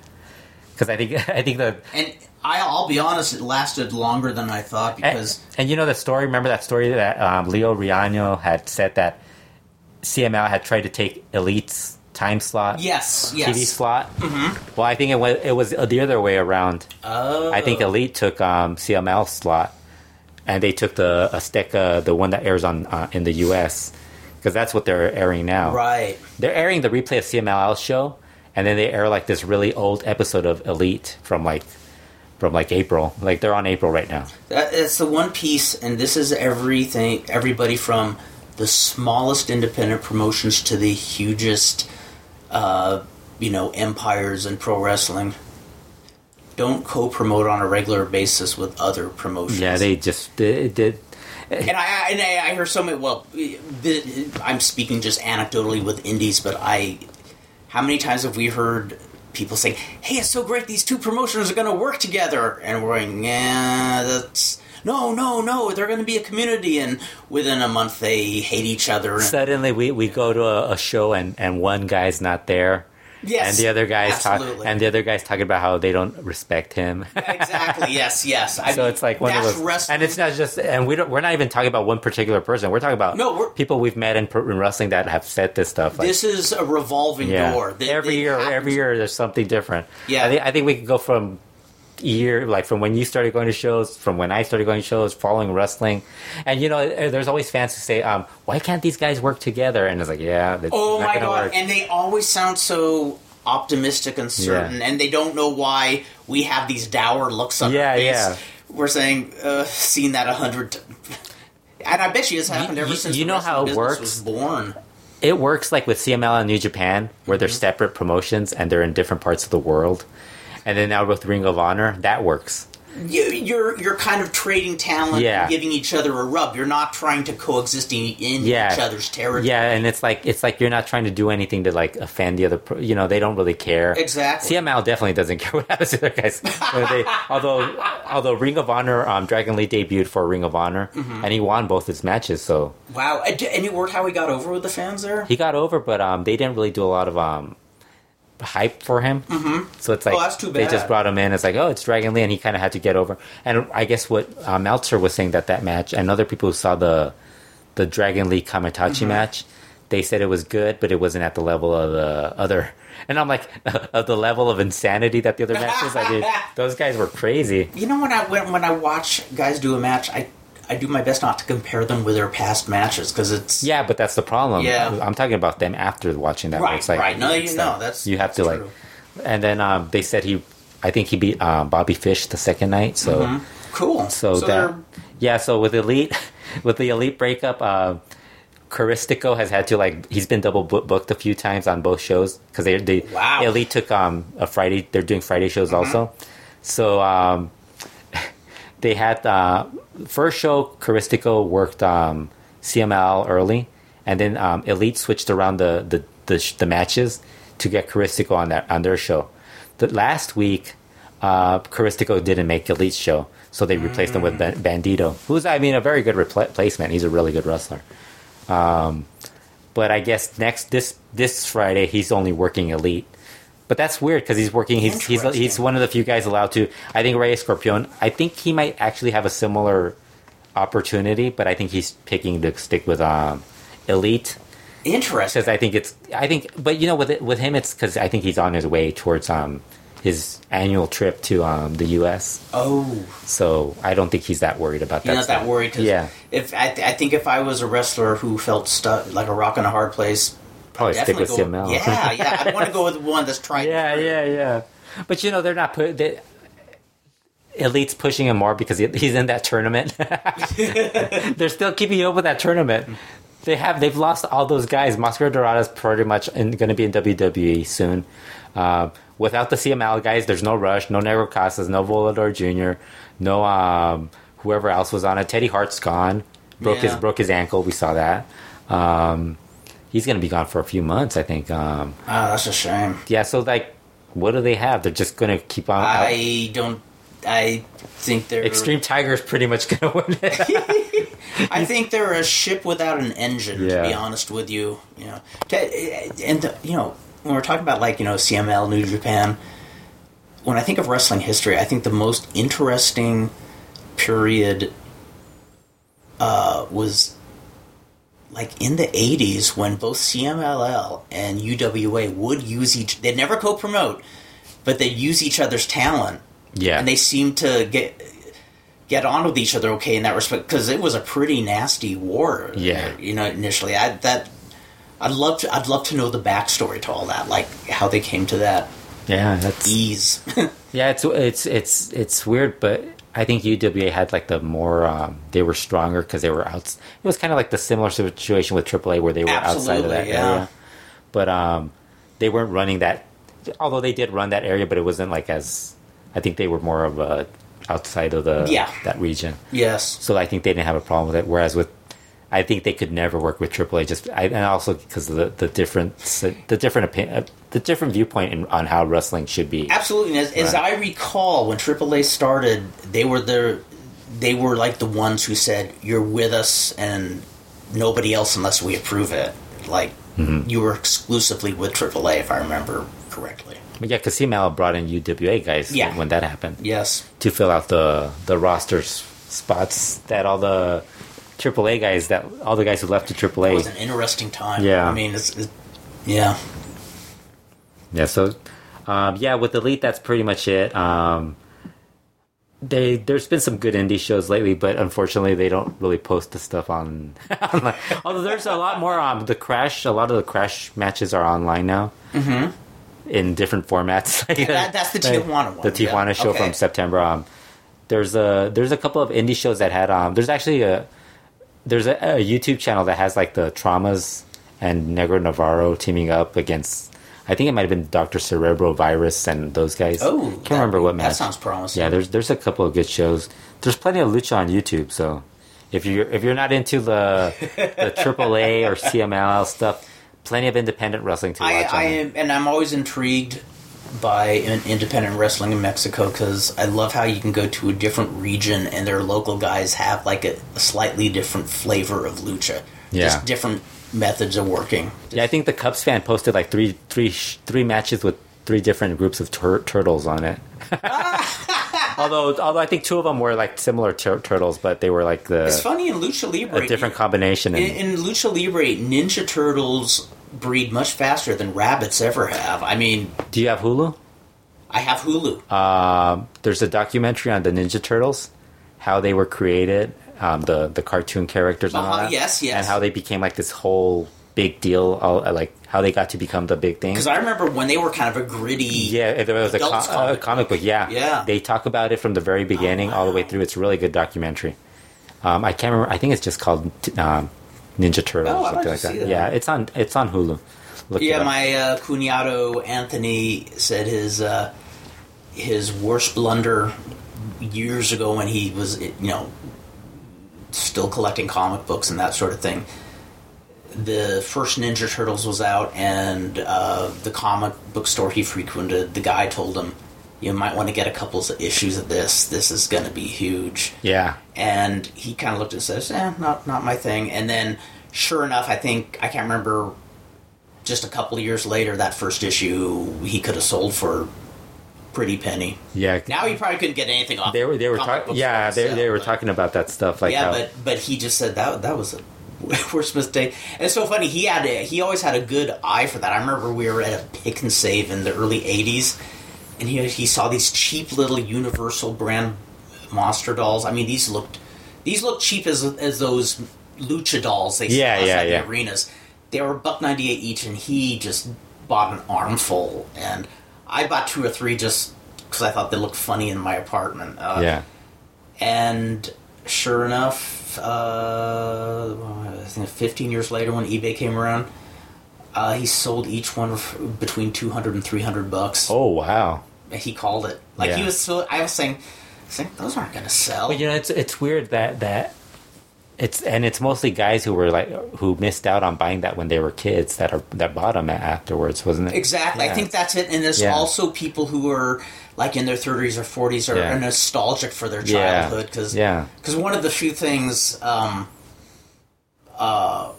Because I think <laughs> I think the And I, I'll be honest, it lasted longer than I thought because and you know the story. Remember that story that um, Leo Riano had said that CMLL had tried to take Elite's time slot, yes, yes. TV slot. Mm-hmm. Well, I think it was it was the other way around. Oh, I think Elite took um, CMLL slot, and they took the Azteca, the one that airs on uh, in the U.S. because that's what they're airing now. right. They're airing the replay of CMLL's show, and then they air like this really old episode of Elite from like from like April. Like they're on April right now. That, it's the one piece, and this is everything. Everybody from the smallest independent promotions to the hugest, uh, you know, empires in pro wrestling. Don't co-promote on a regular basis with other promotions. Yeah, they just they did. and I and I, I hear so many. Well, I'm speaking just anecdotally with indies, but I, how many times have we heard people saying, "Hey, it's so great! These two promotions are going to work together," and we're going, "Yeah, that's." No, no, no! They're going to be a community, and within a month they hate each other. Suddenly, we, we go to a, a show and, and one guy's not there, yes, and the other guy's talk, and the other guy's talking about how they don't respect him. exactly. <laughs> Yes, yes. I so mean, it's like one of those, wrestling. and it's not just, and we don't, we're not even talking about one particular person. We're talking about No, people we've met in, in wrestling that have said this stuff. Like, this is a revolving yeah, door. That- every year, happens- every year, there's something different. Yeah. I think, I think we could go from year like from when you started going to shows from when i started going to shows following wrestling and you know eh, there's always fans who say um why can't these guys work together and it's like yeah it's Oh my god! work. And they always sound so optimistic and certain, and they don't know why we have these dour looks on Yeah, our face. yeah. We're saying, uh, seen that a hundred. t- And I bet you it's happened You- ever you- since you know how it works? was born. it works like with CMLL and New Japan, where Mm-hmm. they're separate promotions and they're in different parts of the world. And then now with Ring of Honor, that works. you, you're you're kind of trading talent, Yeah. and giving each other a rub. You're not trying to coexist in, in Yeah. each other's territory. Yeah, and it's like it's like you're not trying to do anything to like offend the other. pro- You know, they don't really care. Exactly. CMLL definitely doesn't <laughs> care what happens to their guys. They, although, although Ring of Honor, um, Dragon Lee debuted for Ring of Honor, Mm-hmm. and he won both his matches. So Wow. Any word how he got over with the fans there? he got over, but um, they didn't really do a lot of um hype for him. Mm-hmm. So it's like Oh, they just brought him in. It's like oh, it's Dragon Lee, and he kind of had to get over. And I guess what uh, Meltzer was saying that that match, and other people who saw the the Dragon Lee Kamaitachi Mm-hmm. match, they said it was good, but it wasn't at the level of the other. And I'm like, <laughs> of the level of insanity that the other matches I did. <laughs> Those guys were crazy. You know when I when, when I watch guys do a match, I I do my best not to compare them with their past matches because it's Yeah, but that's the problem. Yeah. I'm talking about them after watching that. right, like, right. No, you know that's you have to that's like, and then um, they said he, I think he beat um, Bobby Fish the second night. So, cool. so, that, they're- yeah. So with elite, <laughs> with the elite breakup, uh, Caristico has had to like he's been double booked a few times on both shows because they they Wow. elite took um a Friday. They're doing Friday shows also, so um <laughs> they had uh first show Caristico worked um CMLL early, and then um elite switched around the the the, sh- the matches to get Caristico on that on their show. The last week, uh Caristico didn't make elite's show. So they replaced him with Mm. Bandito, who's I mean a very good replacement. He's a really good wrestler. Um, but I guess next this this Friday he's only working elite. But that's weird because he's working. He's he's he's one of the few guys allowed to. I think Rey Scorpion. I think he might actually have a similar opportunity, but I think he's picking to stick with um, elite interesting. because I think it's. I think, but you know, with it, with him, it's because I think he's on his way towards um his annual trip to um the U.S. Oh, So I don't think he's that worried about that. you're not that worried Yeah, if I, th- I think if I was a wrestler who felt stuck like a rock in a hard place, probably I'd stick with definitely go- CMLL. Yeah, yeah. I'd want to go with one that's tried. and Yeah, true. yeah, yeah. But you know, they're not put. They, Elite's pushing him more because he, he's in that tournament. <laughs> they're still keeping up with that tournament. They have they've lost all those guys. Mascara Dorada's pretty much going to be in WWE soon. Uh, without the CMLL guys, there's no Rush, no Negro Casas, no Volador Jr., no um, whoever else was on it. Teddy Hart's gone. Broke his broke his ankle. We saw that. Um, he's going to be gone for a few months, I think. Um, Oh, that's a shame. yeah, so like, what do they have? They're just going to keep on. I don't. I think they're Extreme Tiger is pretty much going <laughs> to win it. <laughs> I think they're a ship without an engine. To be honest with you, you know, and you know when we're talking about like you know CMLL New Japan, when I think of wrestling history, I think the most interesting period uh, was like in the 80s when both CMLL and UWA would use each they'd never co-promote but they'd use each other's talent yeah, and they seemed to get get on with each other okay in that respect because it was a pretty nasty war. Yeah. you know, initially, I that I'd love to I'd love to know the backstory to all that, like how they came to that yeah, that's ease. <laughs> yeah. It's it's it's it's weird, but I think UWA had like the more um, they were stronger because they were out. It was kind of like the similar situation with AAA where they were outside of that yeah. area, but um, they weren't running that. Although they did run that area, but it wasn't like as. I think they were more of a outside of the Yeah. that region. yes, So I think they didn't have a problem with it. Whereas with, I think they could never work with AAA. Just I, and also because of the the difference, the different opinion, the different viewpoint in, on how wrestling should be. absolutely. As, as I recall, when AAA started, they were the they were like the ones who said, "You're with us, and nobody else unless we approve it." Like Mm-hmm. you were exclusively with AAA, if I remember correctly. But yeah, because CMLL brought in UWA guys Yeah. when that happened Yes. to fill out the the rosters spots that all the AAA guys that all the guys who left to Triple A. It was an interesting time. Yeah. I mean, it's, it's yeah. Yeah, so um, yeah, with Elite, that's pretty much it. Um, they there's been some good indie shows lately, but unfortunately, they don't really post the stuff on. <laughs> online. Although there's a lot more. Um, the crash, a lot of the crash matches are online now. Mm-hmm. In different formats. <laughs> That- that's the Tijuana one, The Tijuana yeah. show Okay. from September. Um, there's a there's a couple of indie shows that had. Um, there's actually a there's a, a YouTube channel that has like the traumas and Negro Navarro teaming up against. I think it might have been Doctor Cerebro Virus and those guys. Oh, can't that- remember what match. That sounds promising. Yeah, there's there's a couple of good shows. There's plenty of lucha on YouTube, so if you're if you're not into the the <laughs> AAA or CMLL stuff, plenty of independent wrestling to watch. I, I am, and I'm always intrigued by in- independent wrestling in Mexico because I love how you can go to a different region and their local guys have like a, a slightly different flavor of lucha. Yeah. Just different methods of working. Yeah, I think the Cubs fan posted like three three three matches with three different groups of tur- turtles on it. <laughs> although although I think two of them were like similar tur- turtles, but they were like the. It's funny in Lucha Libre. a different combination. in, And, in Lucha Libre, Ninja Turtles breed much faster than rabbits ever have. I mean, do you have Hulu? I have Hulu. Um, there's a documentary on the Ninja Turtles, how they were created, um, the the cartoon characters and all Uh-huh, that, yes, yes. and how they became like this whole big deal, all, uh, like how they got to become the big thing. Because I remember when they were kind of a gritty. Yeah, there was a, Adults co- comic. a comic book. Yeah, Yeah. They talk about it from the very beginning all the way through. It's a really good documentary. Um, I can't remember. I think it's just called um, Ninja Turtles Oh, or something like that. that. Yeah, it's on it's on Hulu. Look Yeah, my uh, cuñado Anthony said his uh, his worst blunder years ago when he was you know still collecting comic books and that sort of thing. The first Ninja Turtles was out, and uh, the comic book store he frequented, the guy told him, "You might want to get a couple of issues of this. This is going to be huge." yeah, and he kind of looked and says, "Eh, not not my thing." And then, sure enough, I think I can't remember. Just a couple of years later, that first issue he could have sold for pretty penny. yeah. Now he probably couldn't get anything off. they were they were talking. Yeah, they they were but- talking about that stuff. Like yeah, how, but but he just said that that was a <laughs> worst mistake. And it's so funny. He had a, he always had a good eye for that. I remember we were at a pick and save in the early '80s, and he he saw these cheap little Universal brand monster dolls. I mean, these looked these looked cheap as as those lucha dolls they Yeah, sell yeah, yeah. the arenas. They were buck ninety eight each, and he just bought an armful. And I bought two or three just because I thought they looked funny in my apartment. Uh, yeah, and sure enough, uh, I think 15 years later, when eBay came around, uh, he sold each one between 200 and 300 bucks. Oh wow. He called it like he was. So I was saying, saying those aren't going to sell. But you know, it's it's weird that that it's and it's mostly guys who were like who missed out on buying that when they were kids that are that bought them afterwards, wasn't it? Exactly. I think that's it. And there's Yeah. also people who are like in their 30s or 40s are, Yeah. are nostalgic for their childhood because Yeah. Because one of the few things um, uh,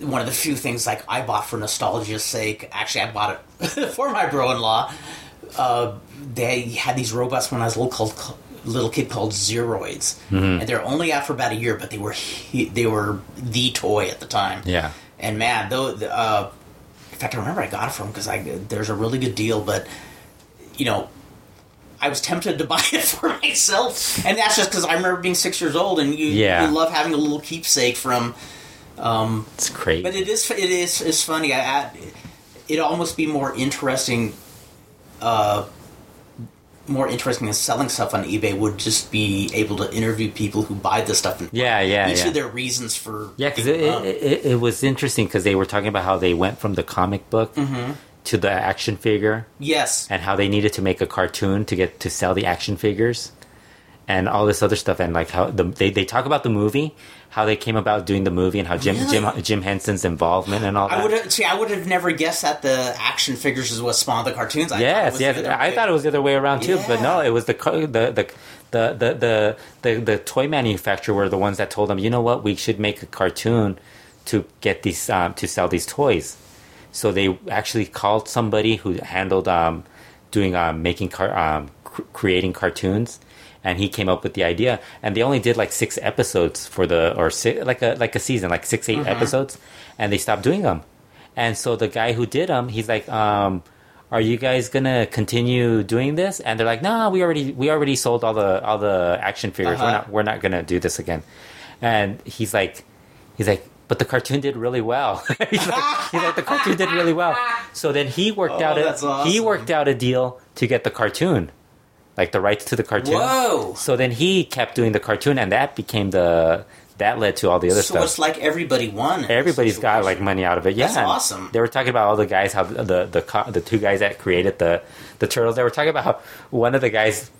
one of the few things like I bought for nostalgia's sake. Actually, I bought it <laughs> for my bro-in-law. Uh, they had these robots when I was a little called little kid called Zeroids, Mm-hmm. and they're only out for about a year, but they were they were the toy at the time. Yeah. And man, though, uh, in fact, I remember I got it from because I there's a really good deal, but you know, I was tempted to <laughs> buy it for myself, and that's just because I remember being six years old, and you, Yeah. you love having a little keepsake from. It's crazy. But it is it is it's funny. I, I it almost be more interesting. Uh, more interesting than selling stuff on eBay would just be able to interview people who buy the stuff and Yeah, yeah, each yeah. of their reasons for Yeah, because it, it, it, it was interesting because they were talking about how they went from the comic book Mm-hmm. to the action figure yes and how they needed to make a cartoon to get to sell the action figures and all this other stuff and like how the, they, they talk about the movie how they came about doing the movie and how Jim Really? Jim Jim Henson's involvement and all that. I would have see. I would have never guessed that the action figures is what spawned the cartoons. I yes, thought yes. it was the other I thought it was the other way around too, but no, it was the the the the the the, the, the toy manufacturer were the ones that told them, you know what, we should make a cartoon to get these um, to sell these toys. So they actually called somebody who handled um, doing um, making car- um, cr- creating cartoons, and he came up with the idea. And they only did like six episodes for the or si- like a like a season, like six 8 episodes, and they stopped doing them. And so the guy who did them, he's like, um, "Are you guys gonna continue doing this?" And they're like, "No, we already we already sold all the all the action figures. We're Uh-huh. not we're not gonna do this again." And he's like, he's like, "But the cartoon did really well." <laughs> he's, like, he's like, "The cartoon did really well." So then he worked Oh, out a that's he worked out a deal to get the cartoon, like the rights to the cartoon. Whoa! So then he kept doing the cartoon, and that became the that led to all the other so stuff. So it's like everybody won. Everybody's got like money out of it. Yeah, That's awesome. They were talking about all the guys how the the the, the two guys that created the the turtles. They were talking about how one of the guys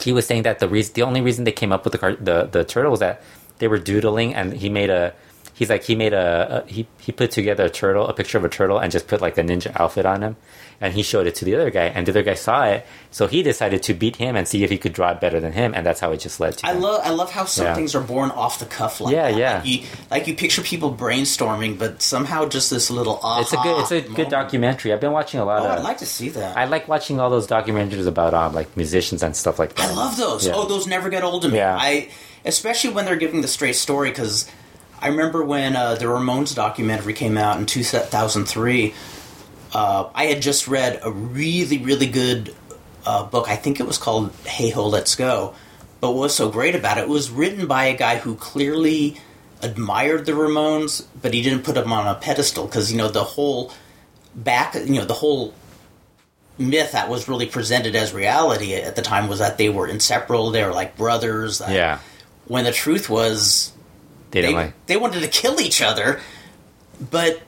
he was saying that the reason the only reason they came up with the car, the the turtle was that they were doodling and he made a he's like he made a, a he he put together a turtle a picture of a turtle and just put like a ninja outfit on him and he showed it to the other guy and the other guy saw it so he decided to beat him and see if he could draw it better than him and that's how it just led to I them. love I love how some Yeah. things are born off the cuff like Yeah, that. yeah. Like you, like you picture people brainstorming, but somehow just this little aha. it's a good it's a good documentary I've been watching a lot Oh, of I'd like to see that. I like watching all those documentaries about um like musicians and stuff like that. I love those. Yeah. Oh, those never get old to me. Yeah. I especially when they're giving the straight story because I remember when uh, the Ramones documentary came out in 2003. Uh, I had just read a really really good uh, book. I think it was called Hey Ho Let's Go. But what was so great about it, it was written by a guy who clearly admired the Ramones, but he didn't put them on a pedestal because you know the whole back, you know the whole myth that was really presented as reality at the time was that they were inseparable. They were like brothers. Yeah, When the truth was they they like. they wanted to kill each other, but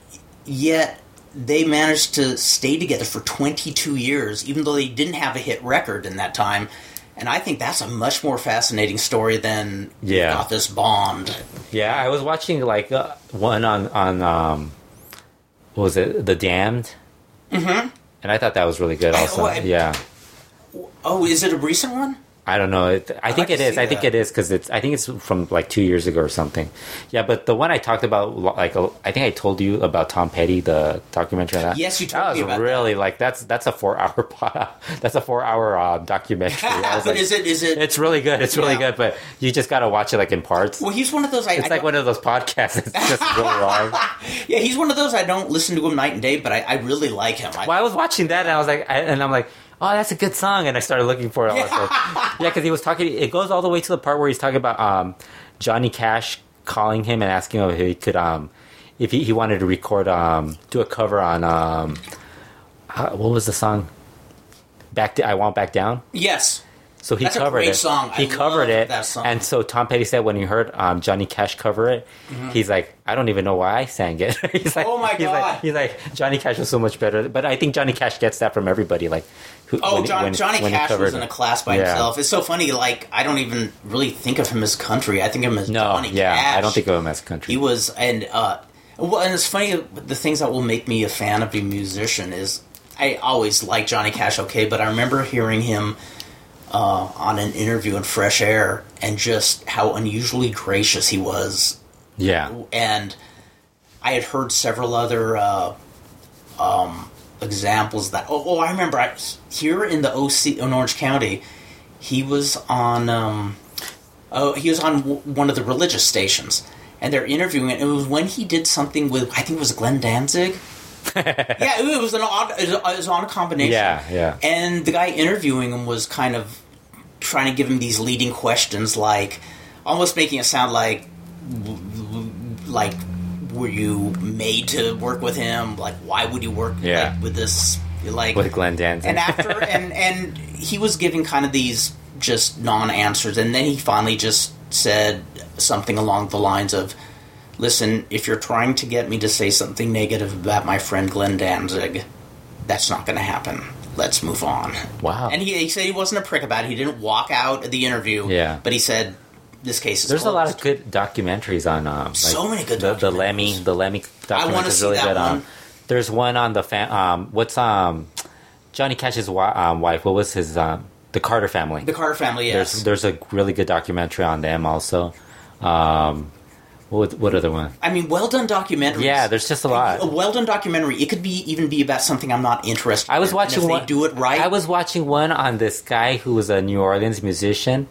yet they managed to stay together for 22 years, even though they didn't have a hit record in that time. And I think that's a much more fascinating story than Yeah. got this bond. Yeah, I was watching like uh, one on on um, what was it The Damned? Mm-hmm. And I thought that was really good. Also, oh, I- yeah. Oh, is it a recent one? I don't know. It, I think like it is. I think that. it is because it's. I think it's from like two years ago or something. Yeah, but the one I talked about, like, I think I told you about Tom Petty, the documentary on that. Yes, you told that me was about really like that's that's a four <laughs> hour that's a four hour uh, documentary. <laughs> But like, is it is it? It's really good. It's really Yeah. good, but you just got to watch it like in parts. well, he's one of those. I, It's I like one of those podcasts. It's just really long. <laughs> yeah, he's one of those. I don't listen to him night and day, but I, I really like him. I, Well, I was watching that and I was like, I, and I'm like, oh, that's a good song, and I started looking for it. Was yeah, because he was talking. It goes all the way to the part where he's talking about um, Johnny Cash calling him and asking him if he could, um, if he, he wanted to record, um, do a cover on, um, uh, what was the song? Back, to, I want back down. yes, So he That's a covered great it. song. He I covered it, and so Tom Petty said when he heard um, Johnny Cash cover it, he's like, "I don't even know why I sang it." <laughs> he's like, Mm-hmm. Oh my he's God. Like, he's like, Johnny Cash was so much better, but I think Johnny Cash gets that from everybody. Like, who, Oh, when- John, when- Johnny when Cash was in a class by Yeah. himself. It's so funny. Like I don't even really think of him as country. I think of him as No, Johnny yeah, Cash. I don't think of him as country. he was. And uh, well, and it's funny. The things that will make me a fan of a musician is I always like Johnny Cash. Okay, but I remember hearing him uh, on an interview in Fresh Air and just how unusually gracious he was yeah, and I had heard several other uh, um, examples that. Oh, oh, I remember I, here in the OC in Orange County, he was on. Um, oh, he was on w- one of the religious stations, and they're interviewing. It. it was when he did something with I think it was Glenn Danzig. <laughs> yeah, it was an odd. It was, it was on a combination. yeah, yeah. And the guy interviewing him was kind of trying to give him these leading questions, like almost making it sound like, like, were you made to work with him? Like, why would you work Yeah. like, with this? Like, With Glenn Danzig. and after <laughs> and and he was giving kind of these just non-answers, and then he finally just said something along the lines of. Listen, if you're trying to get me to say something negative about my friend Glenn Danzig, that's not going to happen. Let's move on. wow. And he, he said he wasn't a prick about it. He didn't walk out of the interview. Yeah. But he said this case is There's a lot of good documentaries on um, like So many good the, the. Lemmy the Lemmy documentary is see really that good. Um, one. there's one on the fam- um what's um Johnny Cash's wi- um, wife. What was his um the Carter family? the Carter family. Yes. There's there's a really good documentary on them also. Um, what what other one? I mean, well done documentaries. Yeah, there's just a lot. A well done documentary. It could be even be about something I'm not interested. I was in. watching one. They do it right. I was watching one on this guy who was a New Orleans musician,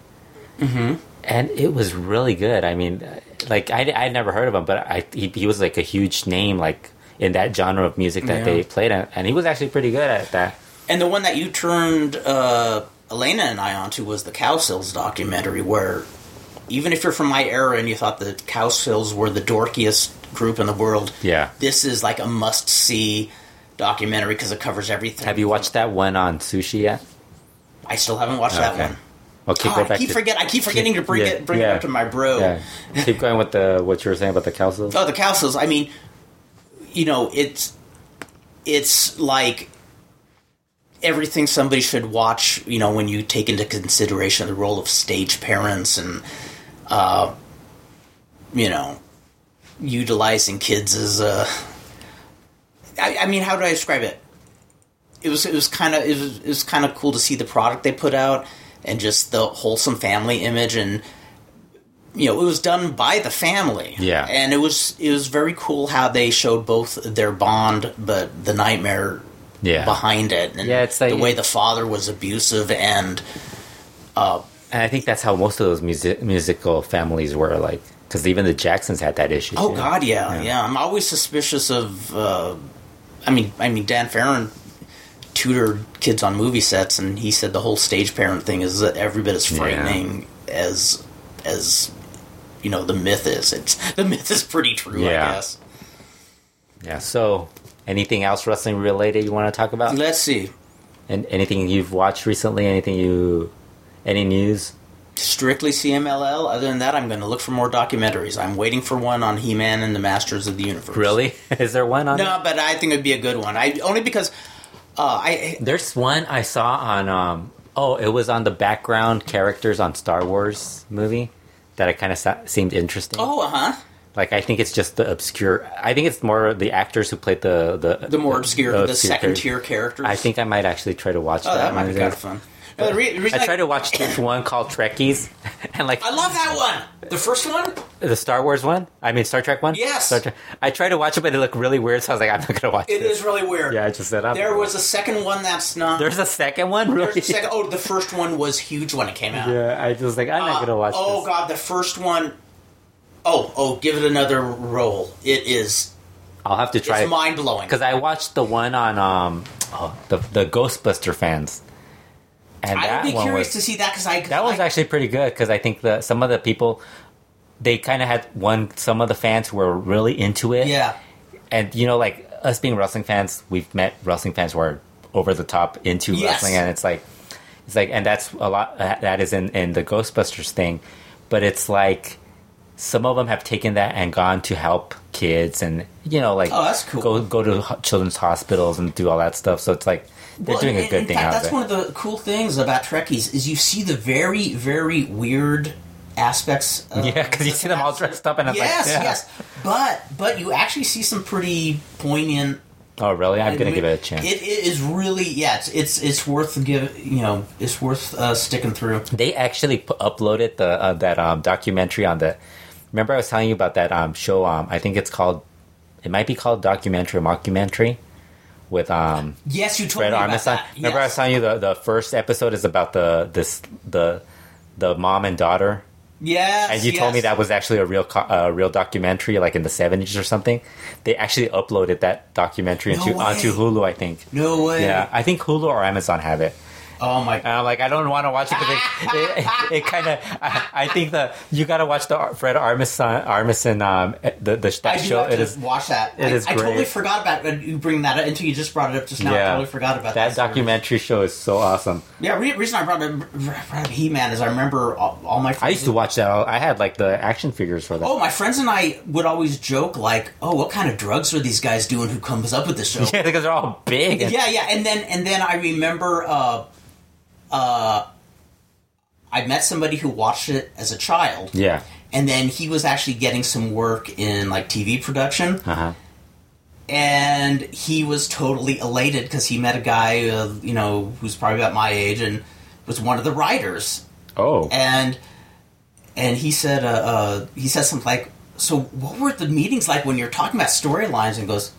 mm-hmm. and it was really good. I mean, like I I never heard of him, but I he, he was like a huge name like in that genre of music that Yeah. they played, and, and he was actually pretty good at that. And the one that you turned uh, Elena and I onto was the Cowsills documentary, where even if you're from my era and you thought the Cowsills were the dorkiest group in the world, Yeah. this is like a must see documentary because it covers everything. Have you watched that one on Sushi yet? I still haven't watched that one. Okay, go I keep to forget. I keep forgetting to bring Yeah, it bring yeah. it up to my bro. yeah. Keep going with the what you were saying about the Cowsills. Oh, the Cowsills. I mean, you know, it's it's like everything somebody should watch. You know, when you take into consideration the role of stage parents and, uh, you know, utilizing kids as a. I, I mean, how do I describe it? It was it was kind of it was, it was kind of cool to see the product they put out and just the wholesome family image and you know it was done by the family Yeah. and it was it was very cool how they showed both their bond but the nightmare Yeah. behind it and Yeah, it's like- the way the father was abusive and And I think that's how most of those music musical families were like, because even the Jacksons had that issue. oh too. god yeah, Yeah. yeah i'm always suspicious of uh i mean i mean dan farron tutored kids on movie sets and he said the whole stage parent thing is that every bit as Yeah. frightening as as you know the myth is it's the myth is pretty true Yeah. i guess Yeah. So, anything else wrestling related you want to talk about? let's see And anything you've watched recently? Anything you? Any news? strictly CMLL. Other than that, I'm going to look for more documentaries. I'm waiting for one on He-Man and the Masters of the Universe. Really? <laughs> Is there one on? No, but I think it'd be a good one. I only because uh, I There's one I saw on. um Oh, it was on the background characters on Star Wars movie that I kind of sa- seemed interesting. oh uh huh Like I think it's just the obscure. I think it's more the actors who played the the the more obscure, the, obscure second tier characters. I think I might actually try to watch oh, that. that might be kind of fun. The re- the reason I tried to watch this <coughs> one called Trekkies, <laughs> and like I love that one. The first one. the Star Wars one. I mean Star Trek one. Yes. Star Trek. I tried to watch it, but it looked really weird, so I was like, I'm not gonna watch It this. is really weird. Yeah, I just said I'm There was a second one that's not. There's a second one, really. There's a second. Oh, the first one was huge when it came out. Yeah, I was like I'm not Uh, gonna watch oh this. god, the first one oh oh give it another roll. It is I'll have to try it's it mind blowing. because I watched the one on um oh, the the Ghostbuster fans, and I'd that be curious was to see that because I that was I, actually pretty good because I think the some of the people they kind of had one some of the fans who were really into it yeah and you know like us being wrestling fans we've met wrestling fans who are over the top into Yes. wrestling and it's like it's like and that's a lot uh, that is in in the ghostbusters thing but it's like some of them have taken that and gone to help kids and you know like Oh, that's cool. go go to children's hospitals and do all that stuff so it's like they're Well, doing in- a good in thing fact, out that's of it one of the cool things about Trekkies is you see the very very weird aspects. Of yeah because you see them all dressed up and it's Yes, like yeah. yes, but but you actually see some pretty poignant. oh really i'm gonna I give it a chance It, it is really yeah. It's it's, it's worth give you know it's worth uh, sticking through. They actually pu- uploaded the uh, that um, documentary on the. Remember, I was telling you about that um, show. Um, I think it's called. It might be called documentary or mockumentary, with um, Yes, you told Fred me about that. Remember, I was telling you the the first episode is about the this the the mom and daughter, Yes, and you told me that was actually a real uh, real documentary, like in the seventies or something. They actually uploaded that documentary No into onto. Hulu, I think. No way. Yeah, I think Hulu or Amazon have it. Oh my. And I'm like, I don't want to watch it because <laughs> it, it, it kind of. I, I think the you got to watch the Fred Armisen Armisen um the the I that show. It to watch that. it I, is I totally forgot about it. You bring that up until you just brought it up just now. I yeah. totally forgot about that that. series. documentary show is so awesome. Yeah, re- reason I brought up, brought up He-Man is I remember all, all my friends. I used to watch that. I had like the action figures for that. Oh, my friends and I would always joke like, "Oh, what kind of drugs are these guys doing? Who comes up with this show?" <laughs> yeah, because they're all big. and- yeah, yeah. And then and then I remember, uh, uh, I met somebody who watched it as a child, yeah. and then he was actually getting some work in like TV production. Uh huh. and he was totally elated because he met a guy, uh, you know, who's probably about my age and was one of the writers, Oh. and and he said, uh, uh, he said something like, "So what were the meetings like when you're talking about storylines?" And goes.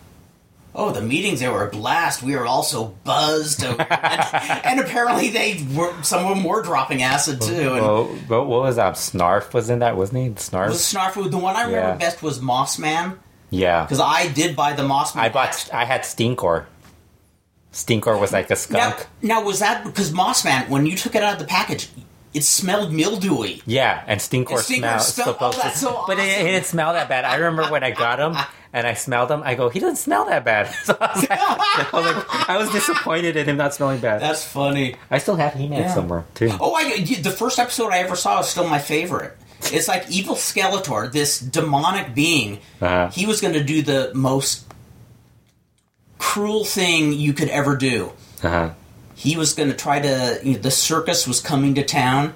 Oh, the meetings, they were a blast. We were all so buzzed. and, <laughs> and apparently they were, some of them were dropping acid too. And Well, what, what was that? Snarf was in that, wasn't he? Snarf. was Snarf. The one I remember Yeah. best was Moss Man. yeah. Because I did buy the Moss Man. I bought. I had Stinkor. Stinkor was like a skunk. now was that because Moss Man, when you took it out of the package, it smelled mildewy. Yeah, and Stinkor And Stinkor smell. oh, so But it, it didn't smell that bad. I remember when I got him and I smelled him. I go, he doesn't smell that bad. <laughs> So I was, like, <laughs> I was, like- I was disappointed in him not smelling bad. That's funny. I still have He-Man Yeah. somewhere too. Oh, I the first episode I ever saw is still my favorite. It's like evil Skeletor, this demonic being. Uh-huh. He was going to do the most cruel thing you could ever do. Uh-huh. He was going to try to. You know, the circus was coming to town,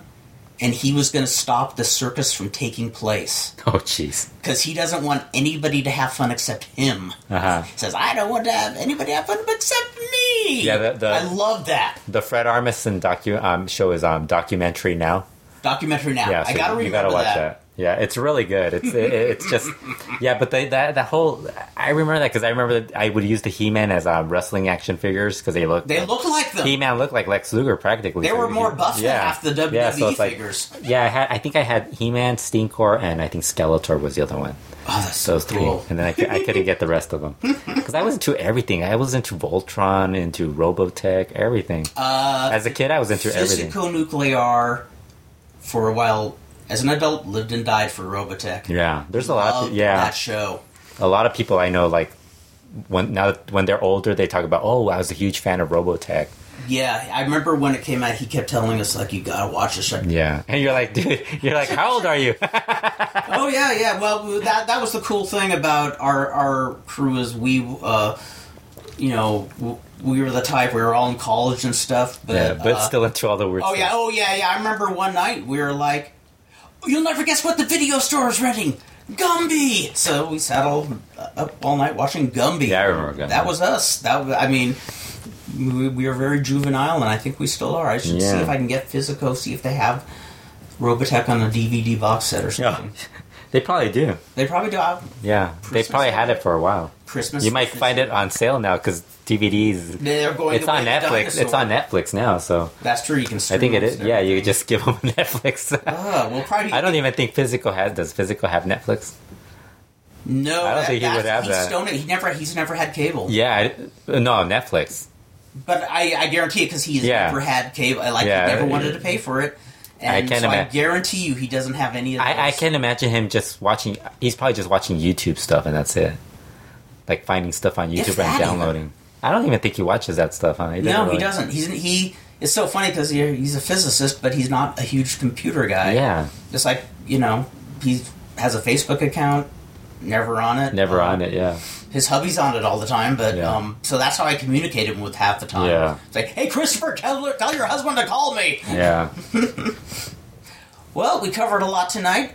and he was going to stop the circus from taking place <laughs> Oh, jeez. because he doesn't want anybody to have fun except him. Uh-huh. He says, "I don't want to have anybody have fun except me." Yeah, the- the- I love that The Fred Armisen docu um, show is um, documentary now. documentary. Now Yeah, I got to you remember gotta watch that. that. Yeah, it's really good. It's it, it's just yeah, but they, that that whole I remember that because I remember that I would use the He-Man as um, wrestling action figures because they look They look like them. He-Man looked like Lex Luger practically. They were more buff than half the WWE yeah, so it's like- figures. yeah, I had I think I had He-Man, Stinkor, and I think Skeletor was the other one. Oh, that's so Those three, cool. and then I, I couldn't get the rest of them <laughs> because I was into everything. I was into Voltron, into Robotech, everything. Uh, As a kid, I was into everything. Physico Nuclear, for a while, as an adult, lived and died for Robotech. Yeah, there's a lot. Of, Loved yeah, that show. a lot of people I know like when now when they're older they talk about oh I was a huge fan of Robotech. Yeah, I remember when it came out. He kept telling us like, "You gotta watch this." show." Yeah, and you're like, <laughs> dude, you're like, how old are you? <laughs> oh yeah, yeah. Well, that that was the cool thing about our our crew is we, uh, you know, we were the type we were all in college and stuff, but yeah, but uh, still into all the weird. Oh stuff. yeah, oh yeah, yeah. I remember one night we were like, "You'll never guess what the video store is renting." Gumby. So we sat all up all night watching Gumby. Yeah, I remember Gumby. That was us. That was, I mean, we, we were very juvenile, and I think we still are. I should see if I can get Physico, see if they have Robotech on a DVD box set or something. Yeah. <laughs> They probably do. They probably do have Yeah, they probably had it for a while. Christmas. You might find it on sale now because DVDs. They're going. It's on Netflix. It's on Netflix now, so That's true. You can. I think it is. Yeah, you just <laughs> give them Netflix. Oh, well, probably. I don't even think Physical has. Does Physical have Netflix? No, I don't think he would have he's that. Stone, he never. He's never had cable. Yeah, I, no Netflix. But I, I guarantee it because he's Yeah. never had cable. Like Yeah. he never wanted to pay for it. And I can't so I guarantee you, he doesn't have any of those. I, I can imagine him just watching. He's probably just watching YouTube stuff, and that's it. Like finding stuff on YouTube and even. downloading. I don't even think he watches that stuff. Huh? He No, really- he doesn't. He's he. It's so funny because he, he's a physicist, but he's not a huge computer guy. Yeah, Just like you know, he has a Facebook account, never on it. never Um, on it. Yeah, His hubby's on it all the time, but Yeah. um, so that's how I communicated with half the time. Yeah. It's like, hey, Christopher, tell tell your husband to call me. yeah. <laughs> Well, we covered a lot tonight.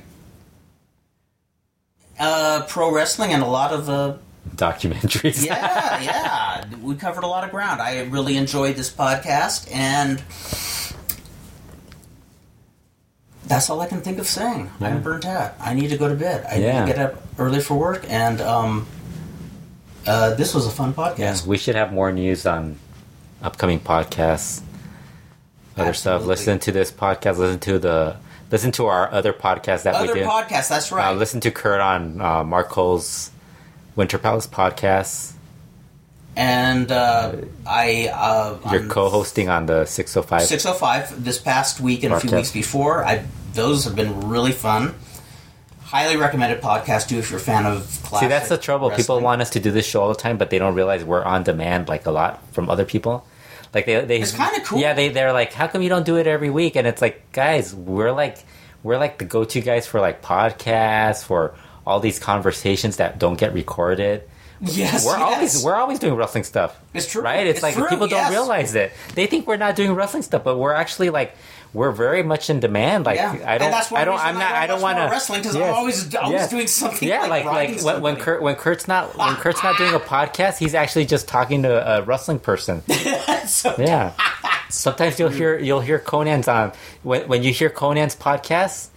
Uh, pro wrestling and a lot of uh, Documentaries. yeah, <laughs> yeah. We covered a lot of ground. I really enjoyed this podcast, and that's all I can think of saying. Yeah. I'm burnt out. I need to go to bed. I Yeah. need to get up early for work, and um, uh, this was a fun podcast. Yes, we should have more news on upcoming podcasts, other stuff. Listen to this podcast. Listen to the listen to our other podcast that we Other do. podcasts. That's right. Uh, listen to Kurt on uh, Mark Cole's Winter Palace podcast. and uh, I uh, You're I'm co-hosting on the 605. 605 this past week and a few weeks before. I those have been really fun. Highly recommended podcast too if you're a fan of classic. See, that's the trouble. People want us to do this show all the time, but they don't realize we're on demand like a lot from other people. Like they, they It's kinda cool. Yeah, they they're like, how come you don't do it every week? And it's like, guys, we're like we're like the go-to guys for like podcasts for all these conversations that don't get recorded. Yes, We're yes. always we're always doing wrestling stuff. It's true. right? It's, It's like true, people yes. don't realize it. They think we're not doing wrestling stuff, but we're actually like we're very much in demand. Like yeah. I don't, and that's one I don't, I'm not, I, I don't want to wrestling because I'm Yes. always always Yes. doing something. Yeah, like like like, when, when. Kurt when Kurt's not when <laughs> Kurt's not doing a podcast, he's actually just talking to a wrestling person. <laughs> so, Yeah. Sometimes you'll hear you'll hear Konnan's on when when you hear Konnan's podcast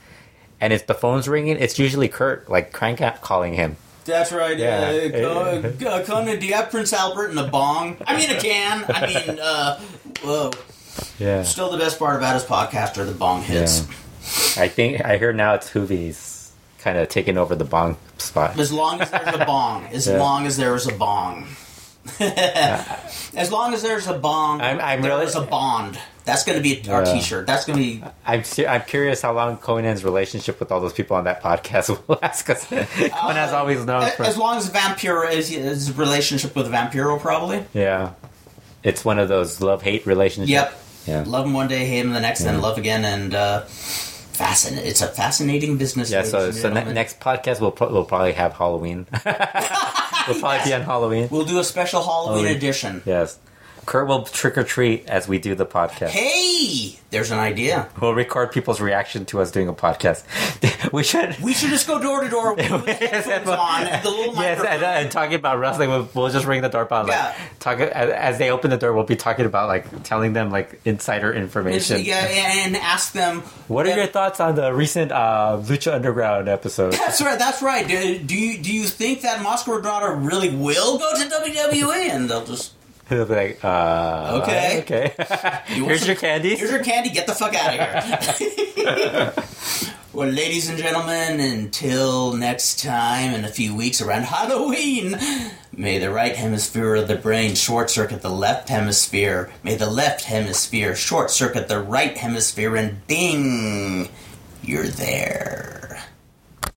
and it's the phone's ringing. It's usually Kurt like crank out calling him. That's right. Yeah. Uh, <laughs> Conan, do you have Prince Albert in a bong? I mean, a can. I mean, uh, whoa. Yeah. Still, the best part about his podcast are the bong hits. I think I hear now it's Hoovy's kind of taking over the bong spot. As long as there's a bong. As Yeah. long as there is a bong. <laughs> As long as there's a bond, I'm- I'm really- there's a bond. That's going to be our Yeah. T-shirt. That's going to be I'm I'm curious how long Konnan's relationship with all those people on that podcast <laughs> will last because uh, Konnan's always known for as long as Vampiro is his relationship with Vampiro, probably. yeah. It's one of those love hate relationships. Yep. Yeah. Love him one day, hate him the next, then love again, and uh, fascinating. It's a fascinating business. Yeah, so so ne- next podcast we'll pro- we'll probably have Halloween. <laughs> we'll probably be on Halloween. we'll do a special Halloween Halloween. edition. Yes, Kurt will trick or treat as we do the podcast. Hey, there's an idea. We'll record people's reaction to us doing a podcast. <laughs> we should. We should just go door to door <laughs> with the headphones on the little <laughs> yes, and, uh, and talking about wrestling, we'll, we'll just ring the doorbell. Like, Yeah. talk as, as they open the door. We'll be talking about like telling them like insider information. Yeah, and ask them. What are your thoughts on the recent uh, Lucha Underground episode? That's right. That's right. Do, do you do you think that Mascara Dorada really will go to WWE? And they'll just He'll be like, uh, Okay. okay. You <laughs> Here's some- your candy. Here's your candy. Get the fuck out of here. <laughs> well, ladies and gentlemen, until next time in a few weeks around Halloween, may the right hemisphere of the brain short circuit the left hemisphere. May the left hemisphere short circuit the right hemisphere, and ding, you're there.